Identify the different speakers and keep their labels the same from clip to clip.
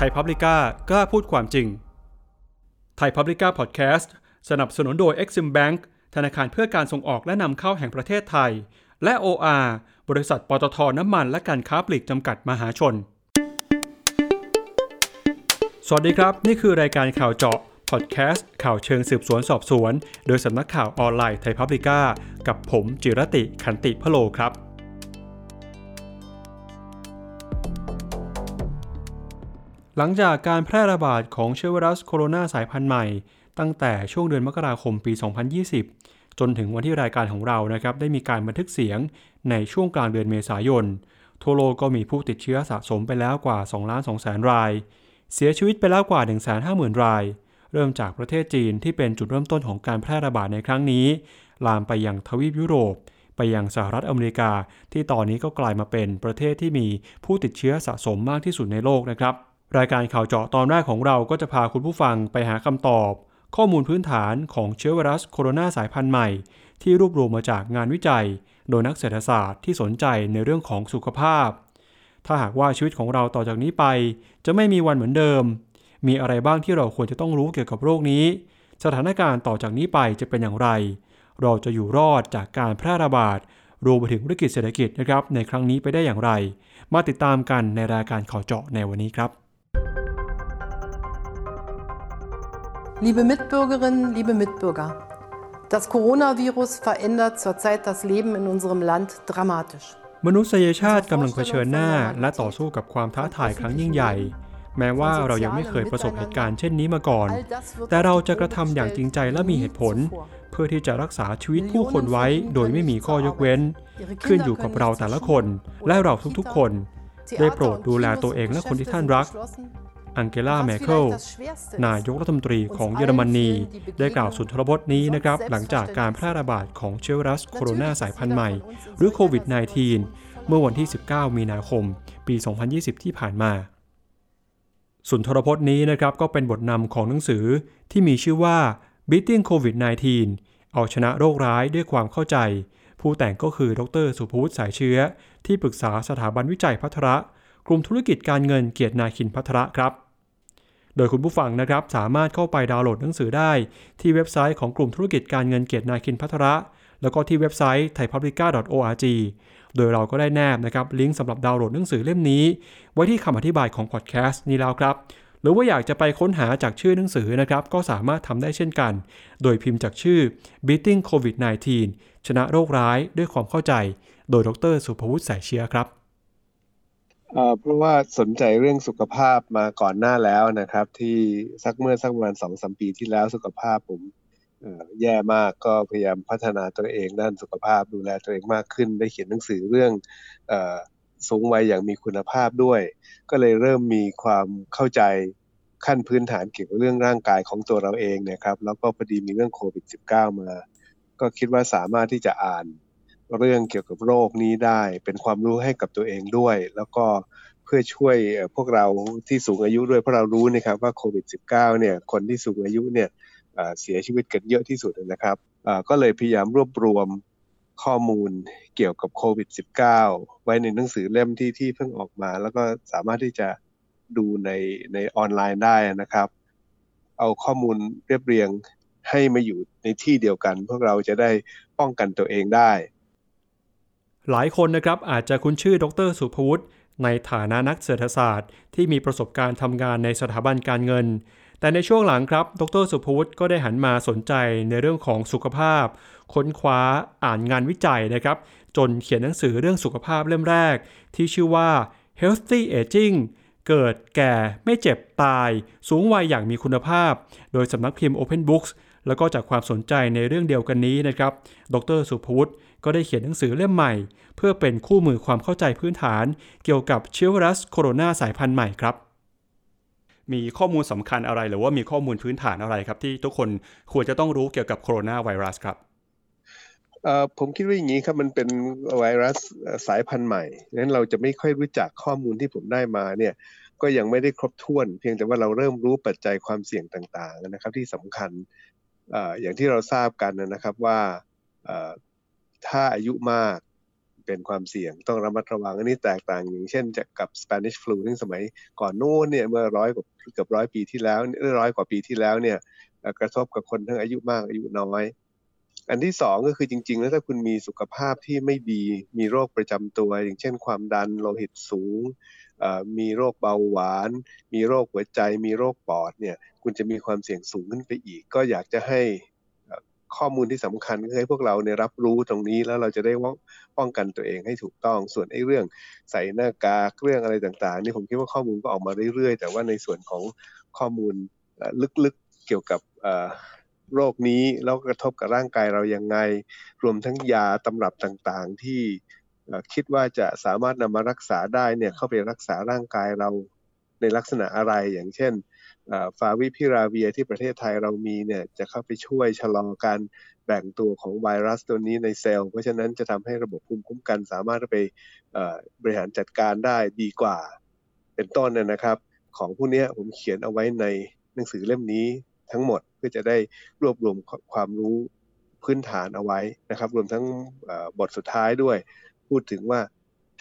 Speaker 1: ไทยพับลิก้ากล้าพูดความจริง ไทยพับลิก้าพอดแคสต์สนับสนุนโดย Exim Bank ธนาคารเพื่อการส่งออกและนำเข้าแห่งประเทศไทย และ OR บริษัทปตทน้ำมันและการค้าปลีกจำกัดมหาชน สวัสดีครับ นี่คือรายการข่าวเจาะพอดแคสต์ข่าวเชิงสืบสวนสอบสวน โดยสำนักข่าวออนไลน์ไทยพับลิก้ากับผมจิรติขันติพโลครับ หลังจากการแพร่ระบาดของเชื้อไวรัสโคโรนาสายพันธุ์ใหม่ ตั้งแต่ช่วงเดือนมกราคมปี 2020 จนถึงวันที่รายการของเรานะครับได้มีการบันทึกเสียงในช่วงกลางเดือนเมษายน ทั่วโลกก็มีผู้ติดเชื้อสะสมไปแล้วกว่า2ล้าน2แสนราย เสียชีวิตไปแล้วกว่า 150,000 ราย เริ่มจากประเทศจีนที่เป็นจุดเริ่มต้นของการแพร่ระบาดในครั้งนี้ ลามไปยังทวีปยุโรปไปยังสหรัฐอเมริกา ที่ตอนนี้ก็กลายมาเป็นประเทศที่มีผู้ติดเชื้อสะสมมากที่สุดในโลกนะครับ รายการข่าวเจาะตอนแรกของเราก็จะพาคุณผู้ฟังไปหาคำตอบ ข้อมูลพื้นฐานของเชื้อไวรัสโคโรนาสายพันธุ์ใหม่ ที่รวบรวมมาจากงานวิจัย โดยนักเศรษฐศาสตร์ที่สนใจในเรื่องของสุขภาพ ถ้าหากว่าชีวิตของเราต่อจากนี้ไป จะไม่มีวันเหมือนเดิม มีอะไรบ้างที่เราควรจะต้องรู้เกี่ยวกับโรคนี้ สถานการณ์ต่อจากนี้ไปจะเป็นอย่างไร เราจะอยู่รอดจากการแพร่ระบาดรวมไปถึงวิกฤตเศรษฐกิจนะครับในครั้งนี้ไปได้อย่างไร มาติดตามกันในรายการข่าวเจาะในวันนี้ครับ
Speaker 2: Liebe Mitbürgerinnen, liebe Mitbürger, das Coronavirus verändert zurzeit das Leben in unserem Land dramatisch.
Speaker 1: มนุษยชาติกำลังเผชิญหน้าและต่อสู้กับความท้าทายครั้งยิ่งใหญ่ แม้ว่าเรายังไม่เคยประสบเหตุการณ์เช่นนี้มาก่อน แต่เราจะกระทำอย่างจริงใจและมีเหตุผล เพื่อที่จะรักษาชีวิตผู้คนไว้โดยไม่มีข้อยกเว้น ขึ้นอยู่กับเราแต่ละคนและเราทุกๆคน ได้โปรดดูแลตัวเองและคนที่ท่านรัก อังเกลาแมเคิลนายกรัฐมนตรีของเยอรมนี ได้กล่าวสุนทรพจน์นี้นะครับหลังจากการแพร่ระบาดของเชื้อไวรัสโคโรนาสายพันธุ์ใหม่ หรือโควิด -19 เมื่อวันที่ 19 มีนาคม ปี 2020 ที่ผ่านมา สุนทรพจน์นี้นะครับก็เป็นบทนำของหนังสือที่มีชื่อว่า Beating COVID-19 เอาชนะโรคร้ายด้วยความเข้าใจ ผู้แต่งก็คือดรสุภวุฒิสายเชื้อ ที่ปรึกษาสถาบันวิจัยพัทระ กลุ่มธุรกิจการเงินเกียรตินาคินพัทระครับ โดยคุณผู้ฟังนะครับสามารถเข้าไปดาวน์โหลดหนังสือได้ ที่เว็บไซต์ของกลุ่มธุรกิจการเงินเกียรตินาคินพัทระ แล้วก็ที่เว็บไซต์ thaipublica.org โดยเราก็ได้แนบนะครับลิงก์สำหรับดาวน์โหลดหนังสือเล่มนี้ ไว้ที่คำอธิบายของพอดแคสต์นี้แล้วครับหรือว่าอยากจะไปค้นหาจากชื่อหนังสือนะครับ ก็สามารถทำได้เช่นกัน โดยพิมพ์จากชื่อ Beating COVID-19 ชนะโรคร้ายด้วยความเข้าใจ โดยดรสุภวุฒิสายเชื้อครับ
Speaker 3: เพราะว่าสนใจเรื่องสุขภาพมาก่อนหน้าแล้วนะครับ ที่สักเมื่อสักประมาณสองสมปีที่แล้วสุขภาพผมแย่มากก็พยายามพัฒนาตัวเองด้านสุขภาพดูแลตัวเองมากขึ้น ได้เขียนหนังสือเรื่องสูงวัยอย่างมีคุณภาพด้วย ก็เลยเริ่มมีความเข้าใจขั้นพื้นฐานเกี่ยวกับเรื่องร่างกายของตัวเราเองนะครับ แล้วก็พอดีมีเรื่องโควิด -19 มา ก็คิดว่าสามารถที่จะอ่าน เรื่องเกี่ยวกับโรคนี้ได้ เป็นความรู้ให้กับตัวเองด้วย แล้วก็เพื่อช่วยพวกเราที่สูงอายุด้วยเพราะเรารู้นะครับว่าโควิด -19 เนี่ยคนที่สูงอายุเนี่ยเสียชีวิตกันเยอะที่สุดนะครับก็เลยพยายามรวบรวมข้อมูลเกี่ยวกับโควิด -19 ไว้ในหนังสือเล่มที่ที่เพิ่งออกมา แล้วก็สามารถที่จะดูในในออนไลน์ได้นะครับ เอาข้อมูลเรียบเรียงให้มาอยู่ในที่เดียวกัน พวกเราจะได้ป้องกันตัวเองได้
Speaker 1: หลายคนนะครับอาจจะคุ้นชื่อดรสุภวุฒิในฐานะนักเศรษฐศาสตร์ ที่มีประสบการณ์ทำงานในสถาบันการเงิน แต่ในช่วงหลังครับ ดรสุภวุฒิก็ได้หันมาสนใจในเรื่องของสุขภาพ ค้นคว้าอ่านงานวิจัยนะครับ จนเขียนหนังสือเรื่องสุขภาพเล่มแรก ที่ชื่อว่า Healthy Aging เกิดแก่ไม่เจ็บตาย สูงวัยอย่างมีคุณภาพ โดยสำนักพิมพ์ Open Books แล้วก็จากความสนใจในเรื่องเดียวกันนี้นะครับ ดรสุภวุฒิ ก็ได้เขียนหนังสือเล่มใหม่ เพื่อเป็นคู่มือความเข้าใจพื้นฐานเกี่ยวกับเชื้อไวรัสโคโรนาสายพันธุ์ใหม่ครับ มีข้อมูลสำคัญอะไรหรือว่ามีข้อมูลพื้นฐานอะไรครับ ที่ทุกคนควรจะต้องรู้เกี่ยวกับโคโรนาไวรัสครับ
Speaker 3: ผมคิดว่าอย่างนี้ครับมันเป็นไวรัสสายพันธุ์ใหม่งั้นเราจะไม่ค่อยรู้จักข้อมูลที่ผมได้มาเนี่ยก็ยังไม่ได้ครบถ้วน เพียงแต่ว่าเราเริ่มรู้ปัจจัยความเสี่ยงต่างๆนะครับที่สำคัญอย่างที่เราทราบกันนะครับว่า ถ้าอายุมากเป็นความเสี่ยงต้องระมัดระวังอันนี้แตกต่างอย่างเช่นจากกับ Spanish flu ซึ่งสมัยก่อนโน้นเนี่ยเมื่อร้อยกว่าเกือบร้อยปีที่แล้วร้อยกว่าปีที่แล้วเนี่ยกระทบกับคนทั้งอายุมากอายุน้อย อันที่สองก็คือจริง ๆ แล้วถ้าคุณมีสุขภาพที่ไม่ดีมีโรคประจำตัว อย่างเช่น ความดันโลหิตสูง มีโรคเบาหวาน มีโรคหัวใจ มีโรคปอดเนี่ยคุณจะมีความเสี่ยงสูงขึ้นไปอีก ก็อยากจะให้ ข้อมูลที่สำคัญคือให้พวกเราเนี่ยรับรู้ตรงนี้แล้วเราจะได้ป้องกันตัวเองให้ถูกต้อง ส่วนไอ้เรื่องใส่หน้ากากเรื่องอะไรต่างๆนี่ผมคิดว่าข้อมูลก็ออกมาเรื่อยๆ แต่ว่าในส่วนของข้อมูลลึกๆเกี่ยวกับโรคนี้แล้วกระทบกับร่างกายเรายังไง รวมทั้งยาตำรับต่างๆ ที่คิดว่าจะสามารถนำมารักษาได้เนี่ยเข้าไปรักษาร่างกายเราในลักษณะอะไรอย่างเช่น ฟาวิพิราเวียที่ประเทศไทยเรามีเนี่ยจะเข้าไปช่วยชะลอการแบ่งตัวของไวรัสตัวนี้ในเซลล์ เพราะฉะนั้นจะทำให้ระบบภูมิคุ้มกันสามารถไปบริหารจัดการได้ดีกว่า เป็นต้นนะครับ ของผู้นี้ผมเขียนเอาไว้ในหนังสือเล่มนี้ทั้งหมดเพื่อจะได้รวบรวมความรู้พื้นฐานเอาไว้นะครับ รวมทั้งบทสุดท้ายด้วย พูดถึงว่า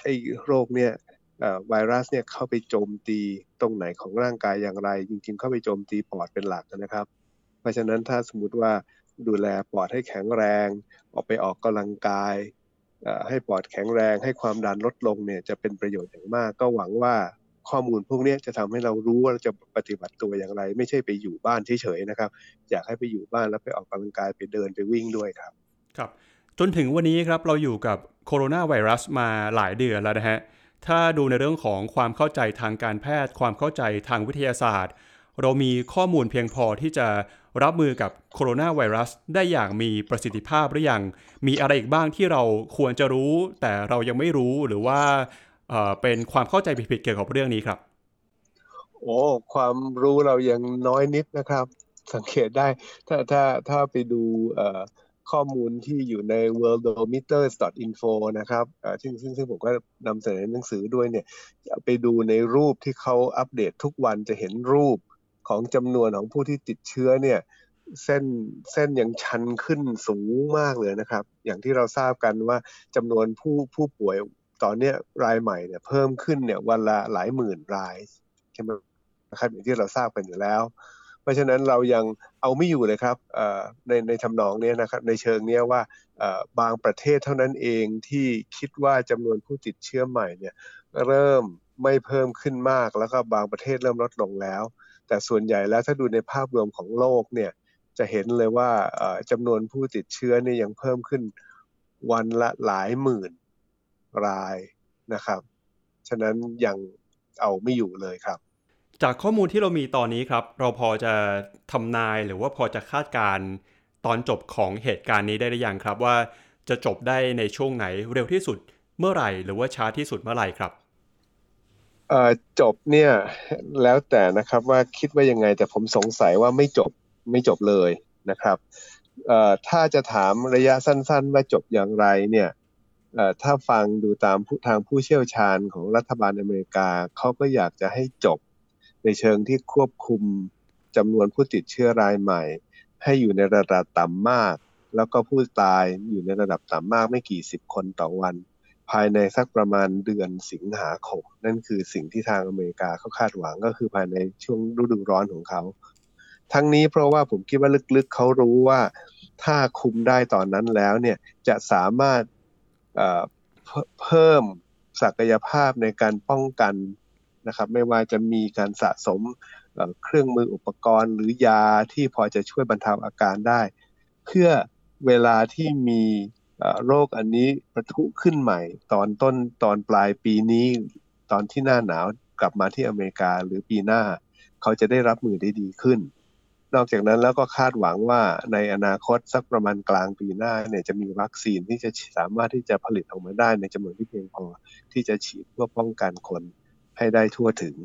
Speaker 3: ไอ้โรคเนี่ย ไวรัสเนี่ยเข้าไปโจมตีตรงไหนของร่างกายอย่างไร จริงๆ เข้าไปโจมตีปอดเป็นหลักนะครับ เพราะฉะนั้นถ้าสมมติว่าดูแลปอดให้แข็งแรง ออกไปออกกำลังกาย ให้ปอดแข็งแรง ให้ความดันลดลงเนี่ยจะเป็นประโยชน์อย่างมาก ก็หวังว่าข้อมูลพวกนี้จะทำให้เรารู้ว่าเราจะปฏิบัติตัวอย่างไร ไม่ใช่ไปอยู่บ้านเฉยๆนะครับ อยากให้ไปอยู่บ้านแล้วไปออกกำลังกายไปเดินไปวิ่งด้วยครับ
Speaker 1: ครับ จนถึงวันนี้ครับเราอยู่กับโคโรนาไวรัสมาหลายเดือนแล้วนะฮะ ถ้าดูในเรื่องของความเข้าใจทางการแพทย์ ความเข้าใจทางวิทยาศาสตร์ เรามีข้อมูลเพียงพอที่จะรับมือกับโคโรนาไวรัสได้อย่างมีประสิทธิภาพหรือยัง มีอะไรอีกบ้างที่เราควรจะรู้ แต่เรายังไม่รู้หรือว่าเป็นความเข้าใจผิดๆเกี่ยวกับเรื่องนี้ครับ
Speaker 3: โอ้ความรู้เรายังน้อยนิดนะครับ สังเกตได้ถ้าถ้าถ้าไปดู ข้อมูลที่อยู่ใน worldometers.info นะครับซึ่งซึ่งซึ่งผมก็นำเสนอในหนังสือด้วยเนี่ยไปดูในรูปที่เขาอัปเดตทุกวันจะเห็นรูปของจำนวนของผู้ที่ติดเชื้อเนี่ยเส้นเส้นยังชันขึ้นสูงมากเลยนะครับ อย่างที่เราทราบกันว่าจำนวนผู้ผู้ป่วยตอนนี้รายใหม่เนี่ยเพิ่มขึ้นเนี่ยวันละหลายหมื่นรายใช่ไหมนะครับอย่างที่เราทราบกันอยู่แล้ว ราะฉะนั้นเรายังเอาไม่อยู่เลยครับในในทำนองนี้นะครับในเชิงนี้ว่าบางประเทศเท่านั้นเองที่คิดว่าจำนวนผู้ติดเชื้อใหม่เนี่ยเริ่มไม่เพิ่มขึ้นมาก แล้วก็บางประเทศเริ่มลดลงแล้ว แต่ส่วนใหญ่แล้วถ้าดูในภาพรวมของโลกเนี่ยจะเห็นเลยว่าจำนวนผู้ติดเชื้อเนี่ยยังเพิ่มขึ้นวันละหลายหมื่นรายนะครับ ฉะนั้นยังเอาไม่อยู่เลยครับ
Speaker 1: จากข้อมูลที่เรามีตอนนี้ครับ เราพอจะทำนายหรือว่าพอจะคาดการตอนจบของเหตุการณ์นี้ได้หรือยังครับว่าจะจบได้ในช่วงไหนเร็วที่สุดเมื่อไหร่หรือว่าช้าที่สุดเมื่อไหร่ครับ
Speaker 3: จบเนี่ยแล้วแต่นะครับว่าคิดว่ายังไงแต่ผมสงสัยว่าไม่จบไม่จบเลยนะครับถ้าจะถามระยะสั้น ๆ ว่าจบอย่างไรเนี่ยถ้าฟังดูตามทางผู้เชี่ยวชาญของรัฐบาลอเมริกาเขาก็อยากจะให้จบ ในเชิงที่ควบคุมจำนวนผู้ติดเชื้อรายใหม่ ให้อยู่ในระดับต่ำมาก แล้วก็ผู้ตายอยู่ในระดับต่ำมากไม่กี่สิบคนต่อวัน ภายในสักประมาณเดือนสิงหาคมนั่นคือสิ่งที่ทางอเมริกาเขาคาดหวังก็คือภายในช่วงฤดูร้อนของเขา ทั้งนี้เพราะว่าผมคิดว่าลึกๆเขารู้ว่าถ้าคุมได้ตอนนั้นแล้วเนี่ยจะสามารถเพิ่มศักยภาพในการป้องกัน นะครับไม่ว่าจะมีการสะสมเครื่องมืออุปกรณ์ หรือยาที่พอจะช่วยบรรเทาอาการได้ เพื่อเวลาที่มีโรคอันนี้ประทุขึ้นใหม่ ตอนต้นตอนปลายปีนี้ ตอนที่หน้าหนาวกลับมาที่อเมริกาหรือปีหน้า เขาจะได้รับมือได้ดีขึ้น นอกจากนั้นแล้วก็คาดหวังว่าในอนาคตสักประมาณกลางปีหน้าเนี่ยจะมีวัคซีนที่จะสามารถที่จะผลิตออกมาได้ในจำนวนที่เพียงพอที่จะฉีดเพื่อป้องกันคน ให้ได้ทั่วถึง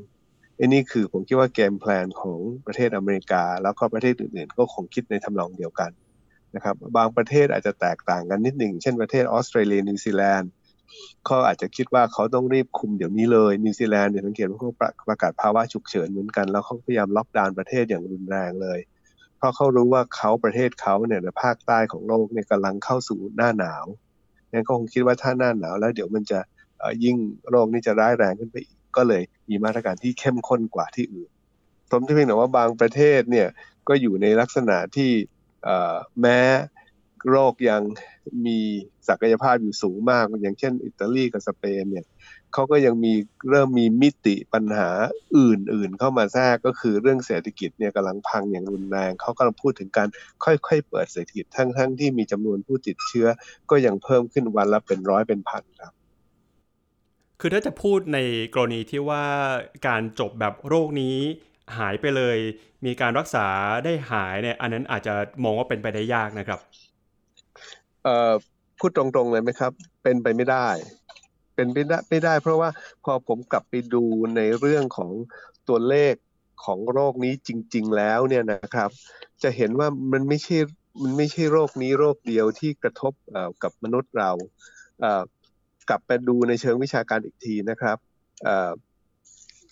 Speaker 3: อันนี้คือผมคิดว่า game plan ของประเทศอเมริกา แล้วก็ประเทศอื่นๆ ก็คงคิดในทำนองเดียวกันนะครับบางประเทศอาจจะแตกต่างกันนิดหนึ่ง เช่นประเทศออสเตรเลียนิวซีแลนด์เขาอาจจะคิดว่าเขาต้องรีบคุมเดี๋ยวนี้เลยนิวซีแลนด์เนี่ยสังเกตว่าเขาประกาศภาวะฉุกเฉินเหมือนกัน แล้วเขาพยายามล็อกดาวน์ประเทศอย่างรุนแรงเลย เพราะเขารู้ว่าเขาประเทศเขาเนี่ยในภาคใต้ของโลกเนี่ยกำลังเข้าสู่หน้าหนาวงั้นก็คงคิดว่าถ้าหน้าหนาวแล้วเดี๋ยวมันจะยิ่งโรคนี้จะร้ายแรงขึ้นไปอีก ก็เลยมีมาตรการที่เข้มข้นกว่าที่อื่นผมที่เพียงแต่ว่าบางประเทศเนี่ยก็อยู่ในลักษณะที่แม้โรคยังมีศักยภาพอยู่สูงมาก อย่างเช่น อิตาลีกับสเปนเนี่ยเขาก็ยังมีเริ่มมีมิติปัญหาอื่นๆ เข้ามาแทรกก็คือเรื่องเศรษฐกิจเนี่ยกำลังพังอย่างรุนแรงเขากำลังพูดถึงการค่อยๆ เปิดเศรษฐกิจทั้งๆที่มีจำนวนผู้ติดเชื้อ ก็ยังเพิ่มขึ้นวันละเป็นร้อยเป็นพันครับ
Speaker 1: คือถ้าจะพูดในกรณีที่ว่าการจบแบบโรคนี้หายไปเลย มีการรักษาได้หายเนี่ย อันนั้นอาจจะมองว่าเป็นไปได้ยากนะครับ
Speaker 3: เอ่อพูดตรงๆเลยไหมครับ เป็นไปไม่ได้ เป็นไปได้ไม่ได้ เพราะว่าพอผมกลับไปดูในเรื่องของตัวเลขของโรคนี้จริง ๆ แล้วเนี่ยนะครับ จะเห็นว่ามันไม่ใช่มันไม่ใช่โรคนี้โรคเดียวที่กระทบกับมนุษย์เรา กลับไปดูในเชิงวิชาการอีกทีนะครับ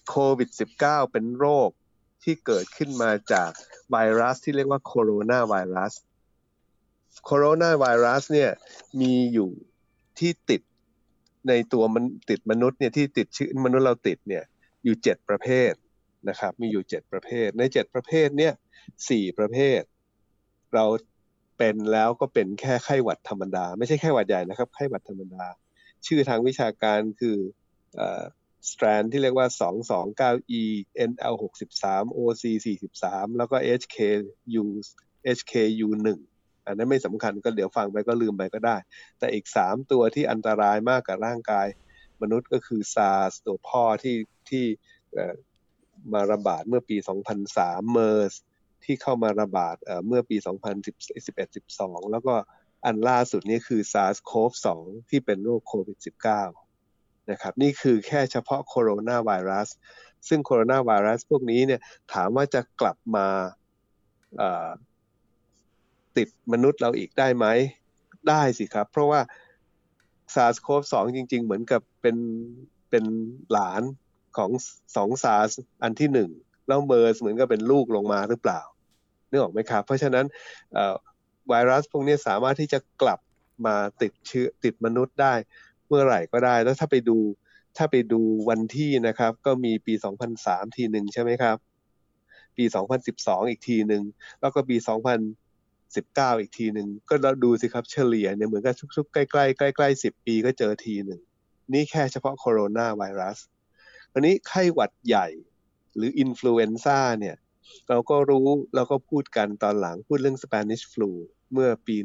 Speaker 3: โควิด -19 เป็นโรคที่เกิดขึ้นมาจากไวรัสที่เรียกว่าโคโรนาไวรัสโคโรนาไวรัสเนี่ยมีอยู่ที่ติดในตัวมันติดมนุษย์เนี่ยที่ติดชื้อมนุษย์เราติดเนี่ยอยู่เจ็ดประเภทนะครับมีอยู่เจ็ดประเภท ในเจ็ดประเภทเนี่ยสี่ประเภท เราเป็นแล้วก็เป็นแค่ไข้หวัดธรรมดา ไม่ใช่ไข้หวัดใหญ่นะครับไข้หวัดธรรมดา ชื่อทางวิชาการคือสแตรนที่เรียกว่า 229E NL63 OC 43 แล้วก็ HKU HKU 1 อันนั้นไม่สำคัญก็เดี๋ยวฟังไปก็ลืมไปก็ได้ แต่อีกสามตัวที่อันตรายมากกับร่างกาย มนุษย์ก็คือซาร์สตัวพ่อที่ที่มาระบาดเมื่อปี 2003เมอร์สที่เข้ามาระบาดเมื่อปี 2011-12 แล้วก็ อันล่าสุดนี้คือ SARS-CoV-2 ที่เป็นโรคโควิด -19 นะครับนี่คือแค่เฉพาะโคโรนาไวรัส ซึ่งโคโรนาไวรัสพวกนี้เนี่ยถามว่าจะกลับมาติดมนุษย์เราอีกได้ไหม ได้สิครับ เพราะว่า SARS-CoV-2 จริง ๆ เหมือนกับเป็นเป็นหลานของสอง SARS อันที่หนึ่งแล้วเมอร์สเหมือนกับเป็นลูกลงมาหรือเปล่านึกออกไหมครับ เพราะฉะนั้น ไวรัสพวกนี้สามารถที่จะกลับมาติดเชื้อติดมนุษย์ได้ เมื่อไหร่ก็ได้ แล้วถ้าไปดูถ้าไปดูวันที่นะครับ ก็มีปี 2003 ทีหนึ่งใช่ไหมครับ ปี 2012 อีกทีหนึ่งแล้วก็ปี 2019 อีกทีหนึ่งก็ดูสิครับเฉลี่ยเนี่ยเหมือนกับชุกๆใกล้ๆใกล้ๆ10 ปีก็เจอทีหนึ่งนี่แค่เฉพาะโคโรนาไวรัสอันนี้ไข้หวัดใหญ่หรืออินฟลูเอนซ่าเนี่ยเราก็รู้เราก็พูดกันตอนหลังพูดเรื่อง Spanish flu เมื่อปี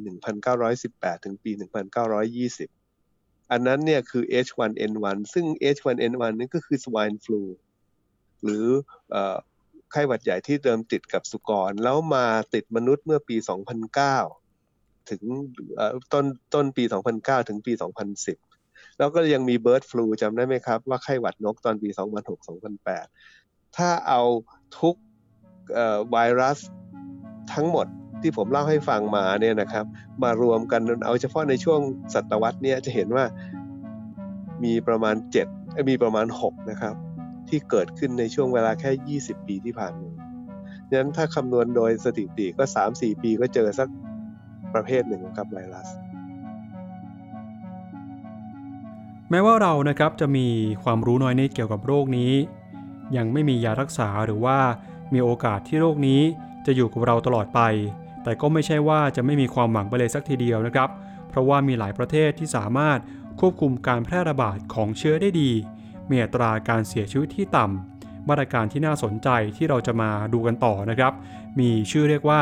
Speaker 3: 1918 ถึงปี 1920 อันนั้นเนี่ยคือ H1N1 ซึ่ง H1N1 นั่นก็คือ swine flu หรือไข้หวัดใหญ่ที่เดิมติดกับสุกร แล้วมาติดมนุษย์เมื่อปี 2009 ถึงต้นต้นปี 2009 ถึงปี 2010 แล้วก็ยังมีเบิร์ดฟลูจำได้ไหมครับ ว่าไข้หวัดนกตอนปี 2006-2008 ถ้าเอาทุกไวรัสทั้งหมด ที่ผมเล่าให้ฟังมาเนี่ยนะครับ มารวมกันเอาเฉพาะในช่วงศตวรรษนี้จะเห็นว่ามีประมาณ 7 มีประมาณ 6 นะครับ ที่เกิดขึ้นในช่วงเวลาแค่ 20 ปีที่ผ่านมาดังนั้นถ้าคำนวณโดยสถิติก็ 3-4 ปีก็เจอสักประเภทหนึ่งครับไวรัส
Speaker 1: แม้ว่าเรานะครับจะมีความรู้น้อยนิดเกี่ยวกับโรคนี้ ยังไม่มียารักษาหรือว่ามีโอกาสที่โรคนี้จะอยู่กับเราตลอดไป แต่ก็ไม่ใช่ว่าจะไม่มีความหวังไปเลยสักทีเดียวนะครับ เพราะว่ามีหลายประเทศที่สามารถควบคุมการแพร่ระบาดของเชื้อได้ดี มีอัตราการเสียชีวิตที่ต่ำ มาตรการที่น่าสนใจที่เราจะมาดูกันต่อนะครับ มีชื่อเรียกว่า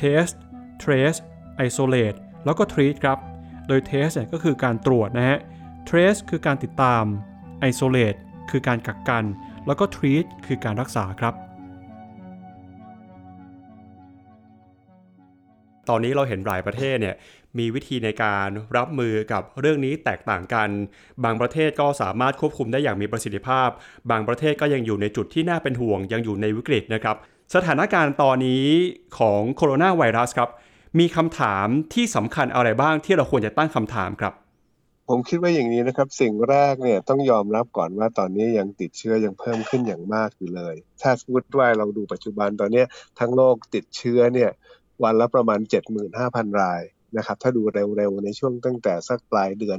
Speaker 1: test trace isolate แล้วก็ treat ครับ โดย test เนี่ยก็คือการตรวจนะฮะ trace คือการติดตาม isolate คือการกักกัน แล้วก็ treat คือการรักษาครับ ตอนนี้เราเห็นหลายประเทศเนี่ยมีวิธีในการรับมือกับเรื่องนี้แตกต่างกัน บางประเทศก็สามารถควบคุมได้อย่างมีประสิทธิภาพ บางประเทศก็ยังอยู่ในจุดที่น่าเป็นห่วงยังอยู่ในวิกฤตนะครับ สถานการณ์ตอนนี้ของโคโรนาไวรัสครับมีคำถามที่สำคัญอะไรบ้างที่เราควรจะตั้งคำถามครับ
Speaker 3: ผมคิดว่าอย่างนี้นะครับ สิ่งแรกเนี่ยต้องยอมรับก่อนว่าตอนนี้ยังติดเชื้อยังเพิ่มขึ้นอย่างมากอยู่เลย ถ้าพูดว่าเราดูปัจจุบันตอนนี้ทั้งโลกติดเชื้อเนี่ย วันละประมาณ 75,000 รายนะครับ ถ้าดูเร็วๆ ในช่วงตั้งแต่สักปลายเดือน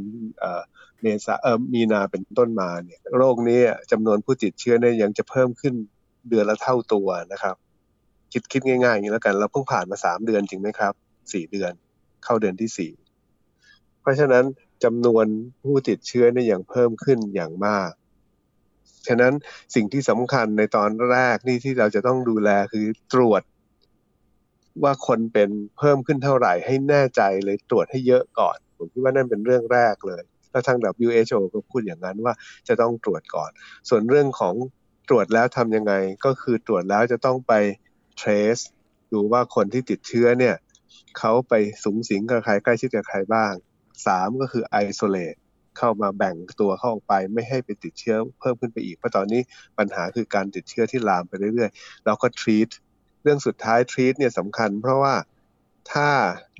Speaker 3: เมษาเออมีนาเป็นต้นมาเนี่ยโรคนี้จำนวนผู้ติดเชื้อเนี่ยยังจะเพิ่มขึ้นเดือนละเท่าตัวนะครับ คิดคิดง่ายๆอย่างนี้แล้วกันเราเพิ่งผ่านมาสามเดือนจริงไหมครับสี่เดือน เข้าเดือนที่สี่เพราะฉะนั้นจำนวนผู้ติดเชื้อเนี่ยยังเพิ่มขึ้นอย่างมากฉะนั้นสิ่งที่สำคัญในตอนแรกนี่ที่เราจะต้องดูแลคือตรวจ ว่าคนเป็นเพิ่มขึ้นเท่าไหร่ให้แน่ใจเลยตรวจให้เยอะก่อน ผมคิดว่านั่นเป็นเรื่องแรกเลยแล้วทาง WHO ก็พูดอย่างนั้นว่าจะต้องตรวจก่อน ส่วนเรื่องของตรวจแล้วทำยังไงก็คือตรวจแล้วจะต้องไป trace ดูว่าคนที่ติดเชื้อเนี่ยเขาไปสูงสิงกับใครใกล้ชิดกับใครบ้างสามก็คือ isolate เข้ามาแบ่งตัวเข้าออกไปไม่ให้ไปติดเชื้อเพิ่มขึ้นไปอีก เพราะตอนนี้ปัญหาคือการติดเชื้อที่ลามไปเรื่อยๆ แล้วก็ treat เรื่องสุดท้าย treat เนี่ยสำคัญ เพราะว่าถ้า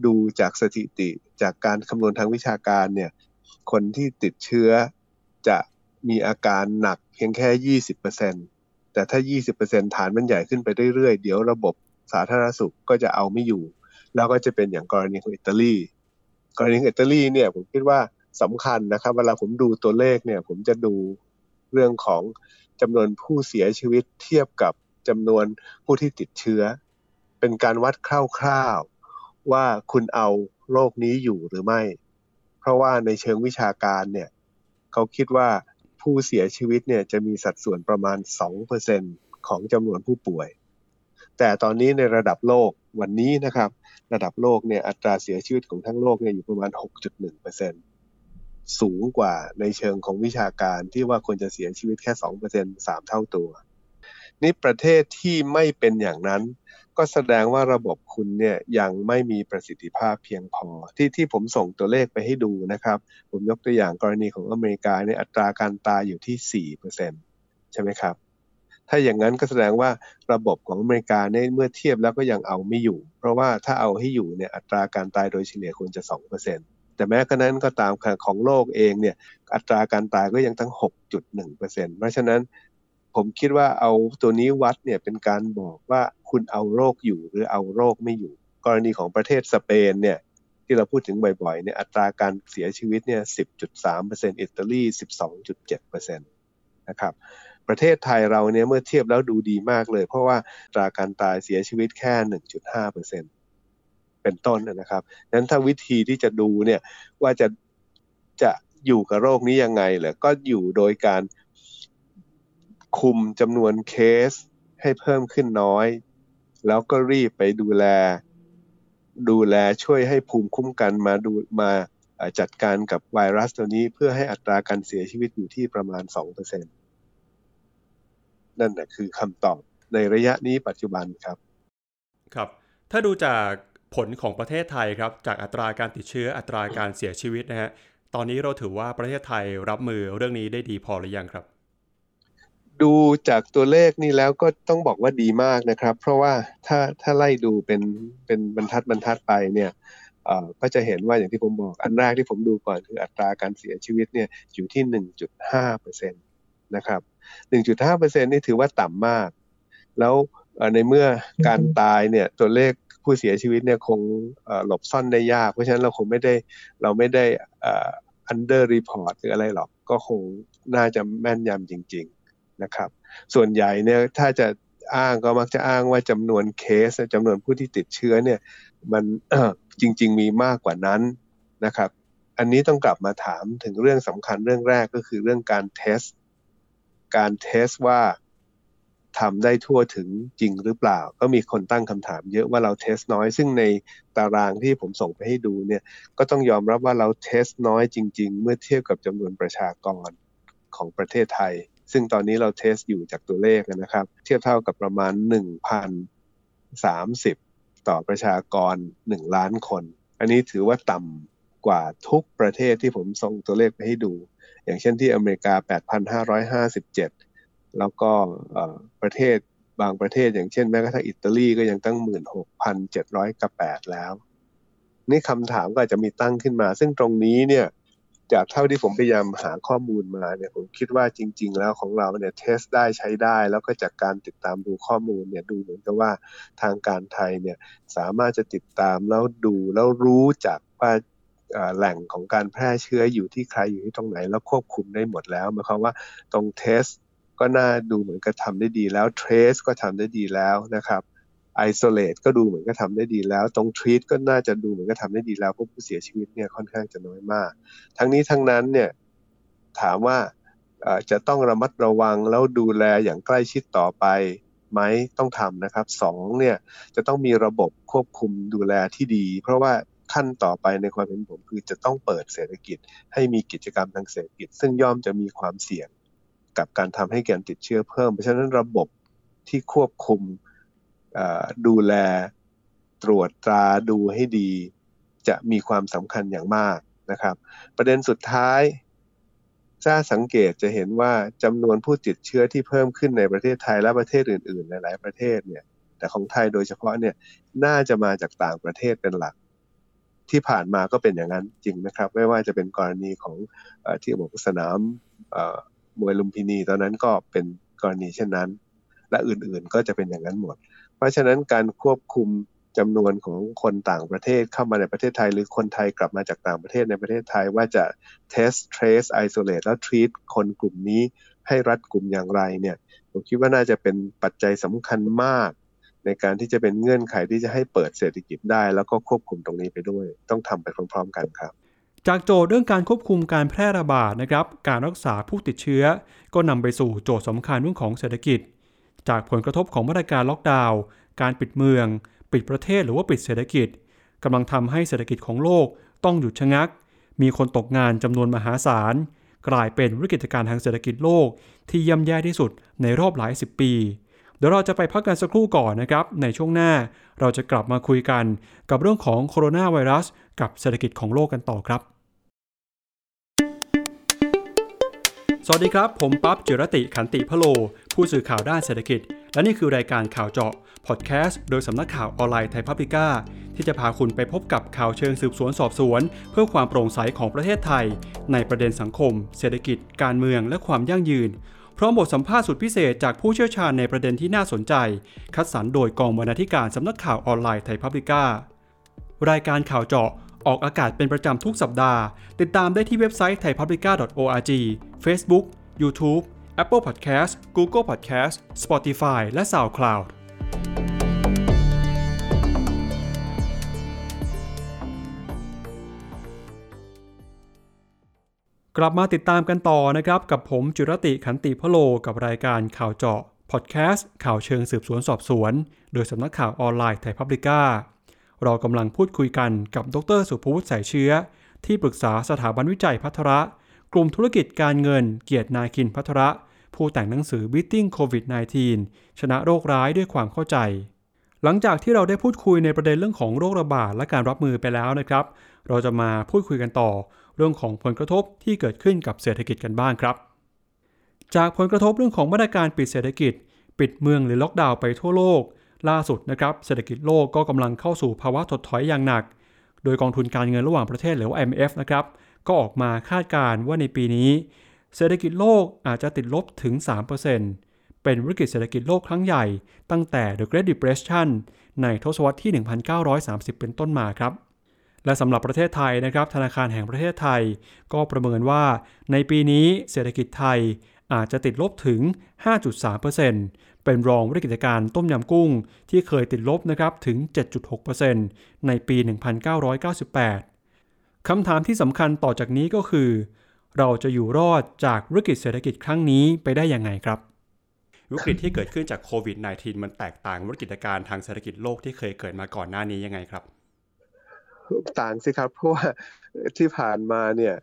Speaker 3: ดูจากสถิติจากการคำนวณทางวิชาการเนี่ยคนที่ติดเชื้อจะมีอาการหนักเพียงแค่ 20%แต่ถ้า 20%ฐานมันใหญ่ขึ้นไปเรื่อยๆ เดี๋ยวระบบสาธารณสุขก็จะเอาไม่อยู่ แล้วก็จะเป็นอย่างกรณีของอิตาลี กรณีของอิตาลีเนี่ยผมคิดว่าสำคัญนะครับเวลาผมดูตัวเลขเนี่ยผมจะดูเรื่องของจำนวนผู้เสียชีวิตเทียบกับ จำนวนผู้ที่ติดเชื้อ เป็นการวัดคร่าวๆว่าคุณเอาโรคนี้อยู่หรือไม่ เพราะว่าในเชิงวิชาการเนี่ยเขาคิดว่าผู้เสียชีวิตเนี่ยจะมีสัดส่วนประมาณ 2%ของจำนวนผู้ป่วย แต่ตอนนี้ในระดับโลกวันนี้นะครับ ระดับโลกเนี่ยอัตราเสียชีวิตของทั้งโลกเนี่ยอยู่ประมาณ 6.1%สูงกว่าในเชิงของวิชาการที่ว่าควรจะเสียชีวิตแค่ 2% 3 เท่าตัว นี่ประเทศที่ไม่เป็นอย่างนั้น ก็แสดงว่าระบบคุณเนี่ยยังไม่มีประสิทธิภาพเพียงพอ ที่ที่ผมส่งตัวเลขไปให้ดูนะครับ ผมยกตัวอย่างกรณีของอเมริกาเนี่ยอัตราการตายอยู่ที่4%ใช่ไหมครับ ถ้าอย่างนั้นก็แสดงว่าระบบของอเมริกาเนี่ยเมื่อเทียบแล้วก็ยังเอาไม่อยู่ เพราะว่าถ้าเอาให้อยู่เนี่ยอัตราการตายโดยเฉลี่ยควรจะ2%แต่แม้กระนั้นก็ตามของโลกเองเนี่ยอัตราการตายก็ยังตั้ง 6.1%เพราะฉะนั้น ผมคิดว่าเอาตัวนี้วัดเนี่ยเป็นการบอกว่าคุณเอาโรคอยู่หรือเอาโรคไม่อยู่ กรณีของประเทศสเปนเนี่ยที่เราพูดถึงบ่อยๆเนี่ยอัตราการเสียชีวิตเนี่ย10.3%อิตาลี 12.7%นะครับประเทศไทยเราเนี่ยเมื่อเทียบแล้วดูดีมากเลย เพราะว่าอัตราการตายเสียชีวิตแค่ 1.5%เป็นต้นนะครับนั้นถ้าวิธีที่จะดูเนี่ยว่าจะจะอยู่กับโรคนี้ยังไงเหรอก็อยู่โดยการ คุมจำนวนเคสให้เพิ่มขึ้นน้อย แล้วก็รีบไปดูแล ดูแลช่วยให้ภูมิคุ้มกันมาดูมาจัดการกับไวรัสตัวนี้เพื่อให้อัตราการเสียชีวิตอยู่ที่ประมาณ 2%นั่นแหละคือคำตอบในระยะนี้ปัจจุบันครับ
Speaker 1: ครับ ถ้าดูจากผลของประเทศไทยครับ จากอัตราการติดเชื้ออัตราการเสียชีวิตนะฮะ ตอนนี้เราถือว่าประเทศไทยรับมือเรื่องนี้ได้ดีพอหรือยังครับ
Speaker 3: ดูจากตัวเลขนี่แล้วก็ต้องบอกว่าดีมากนะครับ เพราะว่าถ้าถ้าไล่ดูเป็นเป็นบรรทัดบรรทัดไปเนี่ยก็จะเห็นว่าอย่างที่ผมบอกอันแรกที่ผมดูก่อนคืออัตราการเสียชีวิตเนี่ยอยู่ที่ 1.5%นะครับ 1.5%นี่ถือว่าต่ำมาก แล้วในเมื่อการตายเนี่ยตัวเลขผู้เสียชีวิตเนี่ยคงหลบซ่อนได้ยาก เพราะฉะนั้นเราคงไม่ได้เราไม่ได้ under report หรืออะไรหรอก ก็คงน่าจะแม่นยำจริง ๆ นะครับ ส่วนใหญ่เนี่ยถ้าจะอ้างก็มักจะอ้างว่าจำนวนเคสจำนวนผู้ที่ติดเชื้อเนี่ยมันจริง ๆ มีมากกว่านั้นนะครับ อันนี้ต้องกลับมาถามถึงเรื่องสำคัญเรื่องแรกก็คือเรื่องการเทส การเทสว่าทำได้ทั่วถึงจริงหรือเปล่า ก็มีคนตั้งคำถามเยอะว่าเราเทสน้อย ซึ่งในตารางที่ผมส่งไปให้ดูเนี่ยก็ต้องยอมรับว่าเราเทสน้อยจริง ๆ เมื่อเทียบกับจำนวนประชากรของประเทศไทย ซึ่งตอนนี้เราเทสอยู่จากตัวเลขนะครับ เทียบเท่ากับประมาณ 1,030 ต่อประชากร 1 ล้านคน อันนี้ถือว่าต่ำกว่าทุกประเทศที่ผมส่งตัวเลขไปให้ดู อย่างเช่นที่อเมริกา 8,557 แล้วก็ประเทศบางประเทศอย่างเช่นแม้กระทั่งอิตาลีก็ยังตั้ง 16,700กับ8แล้ว นี่คำถามก็อาจจะมีตั้งขึ้นมา ซึ่งตรงนี้เนี่ย จากเท่าที่ผมพยายามหาข้อมูลมาเนี่ยผมคิดว่าจริง ๆ แล้วของเราเนี่ย test ได้ใช้ได้ แล้วก็จากการติดตามดูข้อมูลเนี่ยดูเหมือนกับว่าทางการไทยเนี่ยสามารถจะติดตามแล้วดูแล้วรู้จากว่าแหล่งของการแพร่เชื้ออยู่ที่ใครอยู่ที่ตรงไหน แล้วควบคุมได้หมดแล้วหมายความว่าตรง test ก็น่าดูเหมือนกับทำได้ดีแล้ว trace ก็ทำได้ดีแล้วนะครับ isolate ก็ดูเหมือนก็ทำได้ดีแล้ว ตรง treat ก็น่าจะดูเหมือนก็ทำได้ดีแล้วเพราะผู้เสียชีวิตเนี่ยค่อนข้างจะน้อยมาก ทั้งนี้ทั้งนั้นเนี่ยถามว่าจะต้องระมัดระวังแล้วดูแลอย่างใกล้ชิดต่อไปไหมต้องทำนะครับสองเนี่ยจะต้องมีระบบควบคุมดูแลที่ดี เพราะว่าขั้นต่อไปในความเป็นผมคือจะต้องเปิดเศรษฐกิจ ให้มีกิจกรรมทางเศรษฐกิจ ซึ่งย่อมจะมีความเสี่ยงกับการทำให้การติดเชื้อเพิ่ม เพราะฉะนั้นระบบที่ควบคุม ดูแลตรวจตราดูให้ดี จะมีความสำคัญอย่างมากนะครับ ประเด็นสุดท้ายถ้าสังเกตจะเห็นว่าจำนวนผู้ติดเชื้อที่เพิ่มขึ้นในประเทศไทยและประเทศอื่นๆในหลายประเทศเนี่ย แต่ของไทยโดยเฉพาะเนี่ยน่าจะมาจากต่างประเทศเป็นหลัก ที่ผ่านมาก็เป็นอย่างนั้นจริงนะครับ ไม่ว่าจะเป็นกรณีของอที่บอกสนามมวยลุมพินีตอนนั้นก็เป็นกรณีเช่นนั้น และอื่นๆก็จะเป็นอย่างนั้นหมด เพราะฉะนั้นการควบคุมจำนวนของคนต่างประเทศเข้ามาในประเทศไทย หรือคนไทยกลับมาจากต่างประเทศในประเทศไทยว่าจะ test trace isolate แล้ว treat คนกลุ่มนี้ให้รัดกลุ่มอย่างไรเนี่ยผมคิดว่าน่าจะเป็นปัจจัยสำคัญมาก ในการที่จะเป็นเงื่อนไขที่จะให้เปิดเศรษฐกิจได้ แล้วก็ควบคุมตรงนี้ไปด้วย ต้องทำไปพร้อม ๆ กันครับ
Speaker 1: จากโจทย์เรื่องการควบคุมการแพร่ระบาดนะครับ การรักษาผู้ติดเชื้อ ก็นำไปสู่โจทย์สำคัญเรื่องของเศรษฐกิจ จากผลกระทบของมาตรการล็อกดาวน์การปิดเมือง ปิดประเทศหรือว่าปิดเศรษฐกิจกำลังทำให้เศรษฐกิจของโลกต้องหยุดชะงัก มีคนตกงานจำนวนมหาศาล กลายเป็นวิกฤตการณ์ทางเศรษฐกิจโลก ที่ย่ำแย่ที่สุดในรอบหลายสิบปี เดี๋ยวเราจะไปพักกันสักครู่ก่อนนะครับ ในช่วงหน้าเราจะกลับมาคุยกันกับเรื่องของโคโรนาไวรัส กับเศรษฐกิจของโลกกันต่อครับ สวัสดีครับ ผมปั๊บจิรติขันติพโล ผู้สื่อข่าวด้านเศรษฐกิจ และนี่คือรายการข่าวเจาะพอดแคสต์โดยสำนักข่าวออนไลน์ไทยพับลิก้าที่จะพาคุณไปพบกับข่าวเชิงสืบสวนสอบสวน เพื่อความโปร่งใสของประเทศไทย ในประเด็นสังคม เศรษฐกิจ การเมืองและความยั่งยืนพร้อมบทสัมภาษณ์สุดพิเศษจากผู้เชี่ยวชาญในประเด็นที่น่าสนใจ คัดสรรโดยกองบรรณาธิการสำนักข่าวออนไลน์ไทยพับลิก้ารายการข่าวเจาะออกอากาศเป็นประจำทุกสัปดาห์ ติดตามได้ที่เว็บไซต์ thaipublica.org Facebook YouTube Apple Podcast Google Podcast Spotify และ SoundCloud กลับมาติดตามกันต่อนะครับ กับผมจุรติขันติพโลกับรายการข่าวเจาะพอดแคสต์ข่าวเชิงสืบสวนสอบสวน โดยสำนักข่าวออนไลน์ไทยพับลิก้าเรากำลังพูดคุยกันกับดรสุภวุฒิสายเชื้อ ที่ปรึกษาสถาบันวิจัยพัทระ กลุ่มธุรกิจการเงินเกียรตินาคินพัทระ ผู้แต่งหนังสือ Beating COVID-19 ชนะโรคร้ายด้วยความเข้าใจ หลังจากที่เราได้พูดคุยในประเด็นเรื่องของโรคระบาดและการรับมือไปแล้วนะครับ เราจะมาพูดคุยกันต่อ เรื่องของผลกระทบที่เกิดขึ้นกับเศรษฐกิจกันบ้างครับ จากผลกระทบเรื่องของมาตรการปิดเศรษฐกิจ ปิดเมืองหรือล็อกดาวน์ไปทั่วโลก ล่าสุดนะครับเศรษฐกิจโลกก็กำลังเข้าสู่ภาวะถดถอยอย่างหนัก โดยกองทุนการเงินระหว่างประเทศหรือว่า IMF นะครับ ก็ออกมาคาดการณ์ว่าในปีนี้ เศรษฐกิจโลกอาจจะติดลบถึง 3%เป็นวิกฤตเศรษฐกิจโลกครั้งใหญ่ ตั้งแต่ The Great Depression ในทศวรรษที่ 1930 เป็นต้นมาครับ และสำหรับประเทศไทยนะครับ ธนาคารแห่งประเทศไทย ก็ประเมินว่าในปีนี้เศรษฐกิจไทยอาจจะติดลบถึง 5.3%เป็นรองวิกฤตการต้มยำกุ้งที่เคยติดลบนะครับถึง 7.6%ในปี 1998 คำถามที่สำคัญต่อจากนี้ก็คือ เราจะอยู่รอดจากวิกฤตเศรษฐกิจครั้งนี้ไปได้ยังไงครับ วิกฤตที่เกิดขึ้นจากโควิด -19 มันแตกต่างวิกฤตการณ์ทางเศรษฐกิจโลกที่เคยเกิดมาก่อนหน้านี้ยังไงครับ
Speaker 3: ต่างสิครับ เพราะว่าที่ผ่านมาเนี่ย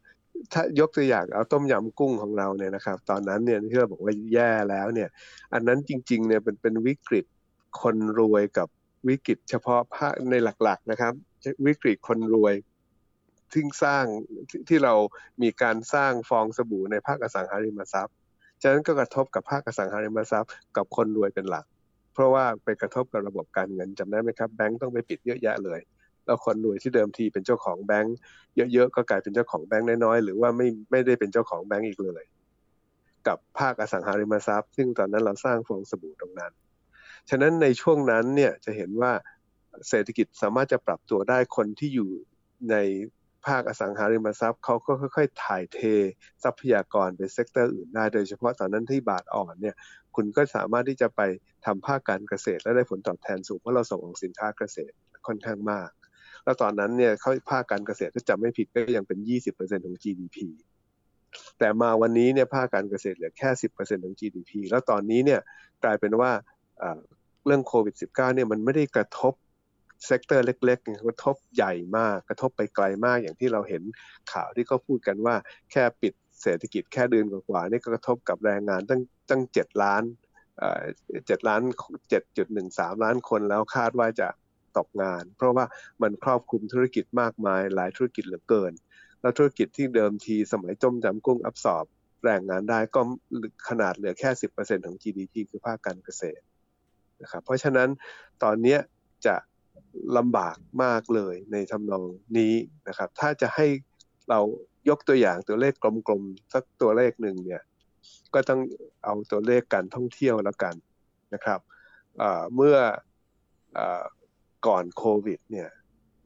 Speaker 3: ถ้ายกตัวอย่างเอาต้มยำกุ้งของเราเนี่ยนะครับ ตอนนั้นเนี่ยที่เราบอกว่าแย่แล้วเนี่ย อันนั้นจริงๆเนี่ยเป็นเป็นวิกฤตคนรวยกับวิกฤตเฉพาะภาคในหลักๆนะครับ วิกฤตคนรวย ที่สร้างที่เรามีการสร้างฟองสบู่ในภาคอสังหาริมทรัพย์ ฉะนั้นก็กระทบกับภาคอสังหาริมทรัพย์ กับคนรวยเป็นหลัก เพราะว่าไปกระทบกับระบบการเงินจำได้ไหมครับแบงก์ต้องไปปิดเยอะแยะเลยแล้วคนรวยที่เดิมทีเป็นเจ้าของแบงก์เยอะๆก็กลายเป็นเจ้าของแบงก์น้อยๆหรือว่าไม่ไม่ได้เป็นเจ้าของแบงก์อีกเลย กับภาคอสังหาริมทรัพย์ ซึ่งตอนนั้นเราสร้างฟองสบู่ตรงนั้น ฉะนั้นในช่วงนั้นเนี่ยจะเห็นว่าเศรษฐกิจสามารถจะปรับตัวได้คนที่อยู่ใน ภาคอสังหาริมทรัพย์เขาก็ค่อยๆ ถ่ายเททรัพยากรไป sector อื่นได้ โดยเฉพาะตอนนั้นที่บาทอ่อนเนี่ย คุณก็สามารถที่จะไปทำภาคการเกษตร และได้ผลตอบแทนสูงเพราะเราส่งออกสินค้าเกษตรค่อนข้างมาก แล้วตอนนั้นเนี่ยเขาภาคการเกษตรถ้าจำไม่ผิดก็ยังเป็น 20%ของ GDP แต่มาวันนี้เนี่ยภาคการเกษตรเหลือแค่ 10%ของ GDP แล้วตอนนี้เนี่ยกลายเป็นว่าเรื่องโควิด -19 เนี่ยมันไม่ได้กระทบ sector เล็กๆกระทบใหญ่มากกระทบไปไกลมากอย่างที่เราเห็นข่าวที่เขาพูดกันว่าแค่ปิดเศรษฐกิจแค่เดือนกว่าๆนี่ก็กระทบกับแรงงานตั้งตั้งเจ็ดล้านเจ็ดล้านเจ็ดจุดหนึ่งสามล้านคนแล้วคาดว่าจะตกงาน เพราะว่ามันครอบคลุมธุรกิจมากมายหลายธุรกิจเหลือเกิน แล้วธุรกิจที่เดิมทีสมัยจมจำกุ้งอับสอบแรงงานได้ก็ขนาดเหลือแค่สิบเปอร์เซ็นของ GDP คือภาคการเกษตรนะครับเพราะฉะนั้นตอนนี้จะ ลำบากมากเลยในทำนองนี้นะครับ ถ้าจะให้เรายกตัวอย่างตัวเลขกลมๆสักตัวเลขหนึ่งเนี่ยก็ต้องเอาตัวเลขการท่องเที่ยวแล้วกันนะครับเมื่ออก่อนโควิดเนี่ย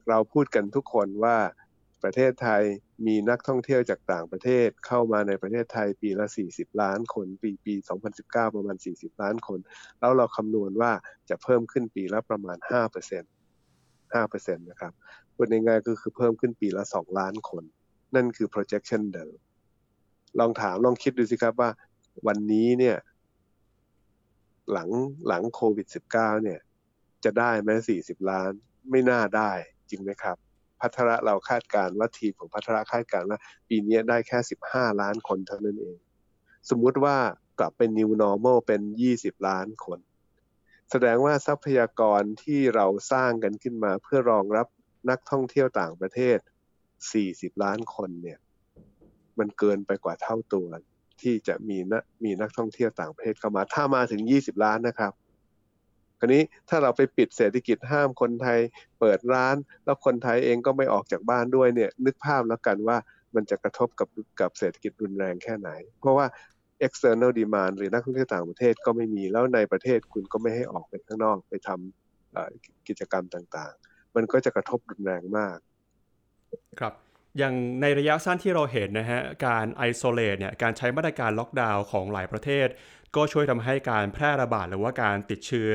Speaker 3: เราพูดกันทุกคนว่าประเทศไทยมีนักท่องเที่ยวจากต่างประเทศเข้ามาในประเทศไทยปีละ 40 ล้านคน ปีปี 2019 ประมาณ 40 ล้านคน แล้วเราคำนวณว่าจะเพิ่มขึ้นปีละประมาณ 5% 5%นะครับพูดง่ายๆก็คือเพิ่มขึ้นปีละ 2 ล้านคน นั่นคือ projection เดิม ลองถามลองคิดดูสิครับว่าวันนี้เนี่ยหลังหลังโควิด -19 เนี่ยจะได้ไหม40 ล้านไม่น่าได้จริงไหมครับ พัทระเราคาดการว่าทีมของพัทระคาดการว่า ปีนี้ได้แค่ 15 ล้านคนเท่านั้นเอง สมมุติว่ากลับเป็น new normal เป็น 20 ล้านคน แสดงว่าทรัพยากรที่เราสร้างกันขึ้นมา เพื่อรองรับนักท่องเที่ยวต่างประเทศ 40 ล้านคนเนี่ย มันเกินไปกว่าเท่าตัวที่จะมีนะมีนักท่องเที่ยวต่างประเทศเข้ามา ถ้ามาถึง 20 ล้านนะครับคราวนี้ถ้าเราไปปิดเศรษฐกิจห้ามคนไทยเปิดร้าน แล้วคนไทยเองก็ไม่ออกจากบ้านด้วยเนี่ย นึกภาพแล้วกันว่ามันจะกระทบกับกับเศรษฐกิจรุนแรงแค่ไหน เพราะว่า external demand หรือนักท่องเที่ยวต่างประเทศก็ไม่มี แล้วในประเทศคุณก็ไม่ให้ออกไปข้างนอกไปทำกิจกรรมต่างๆ มันก็จะกระทบรุนแรงมาก
Speaker 1: ครับอย่างในระยะสั้นที่เราเห็นนะฮะ การไอโซเลตเนี่ยการใช้มาตรการล็อกดาวน์ของหลายประเทศ ก็ช่วยทำให้การแพร่ระบาดหรือว่าการติดเชื้อ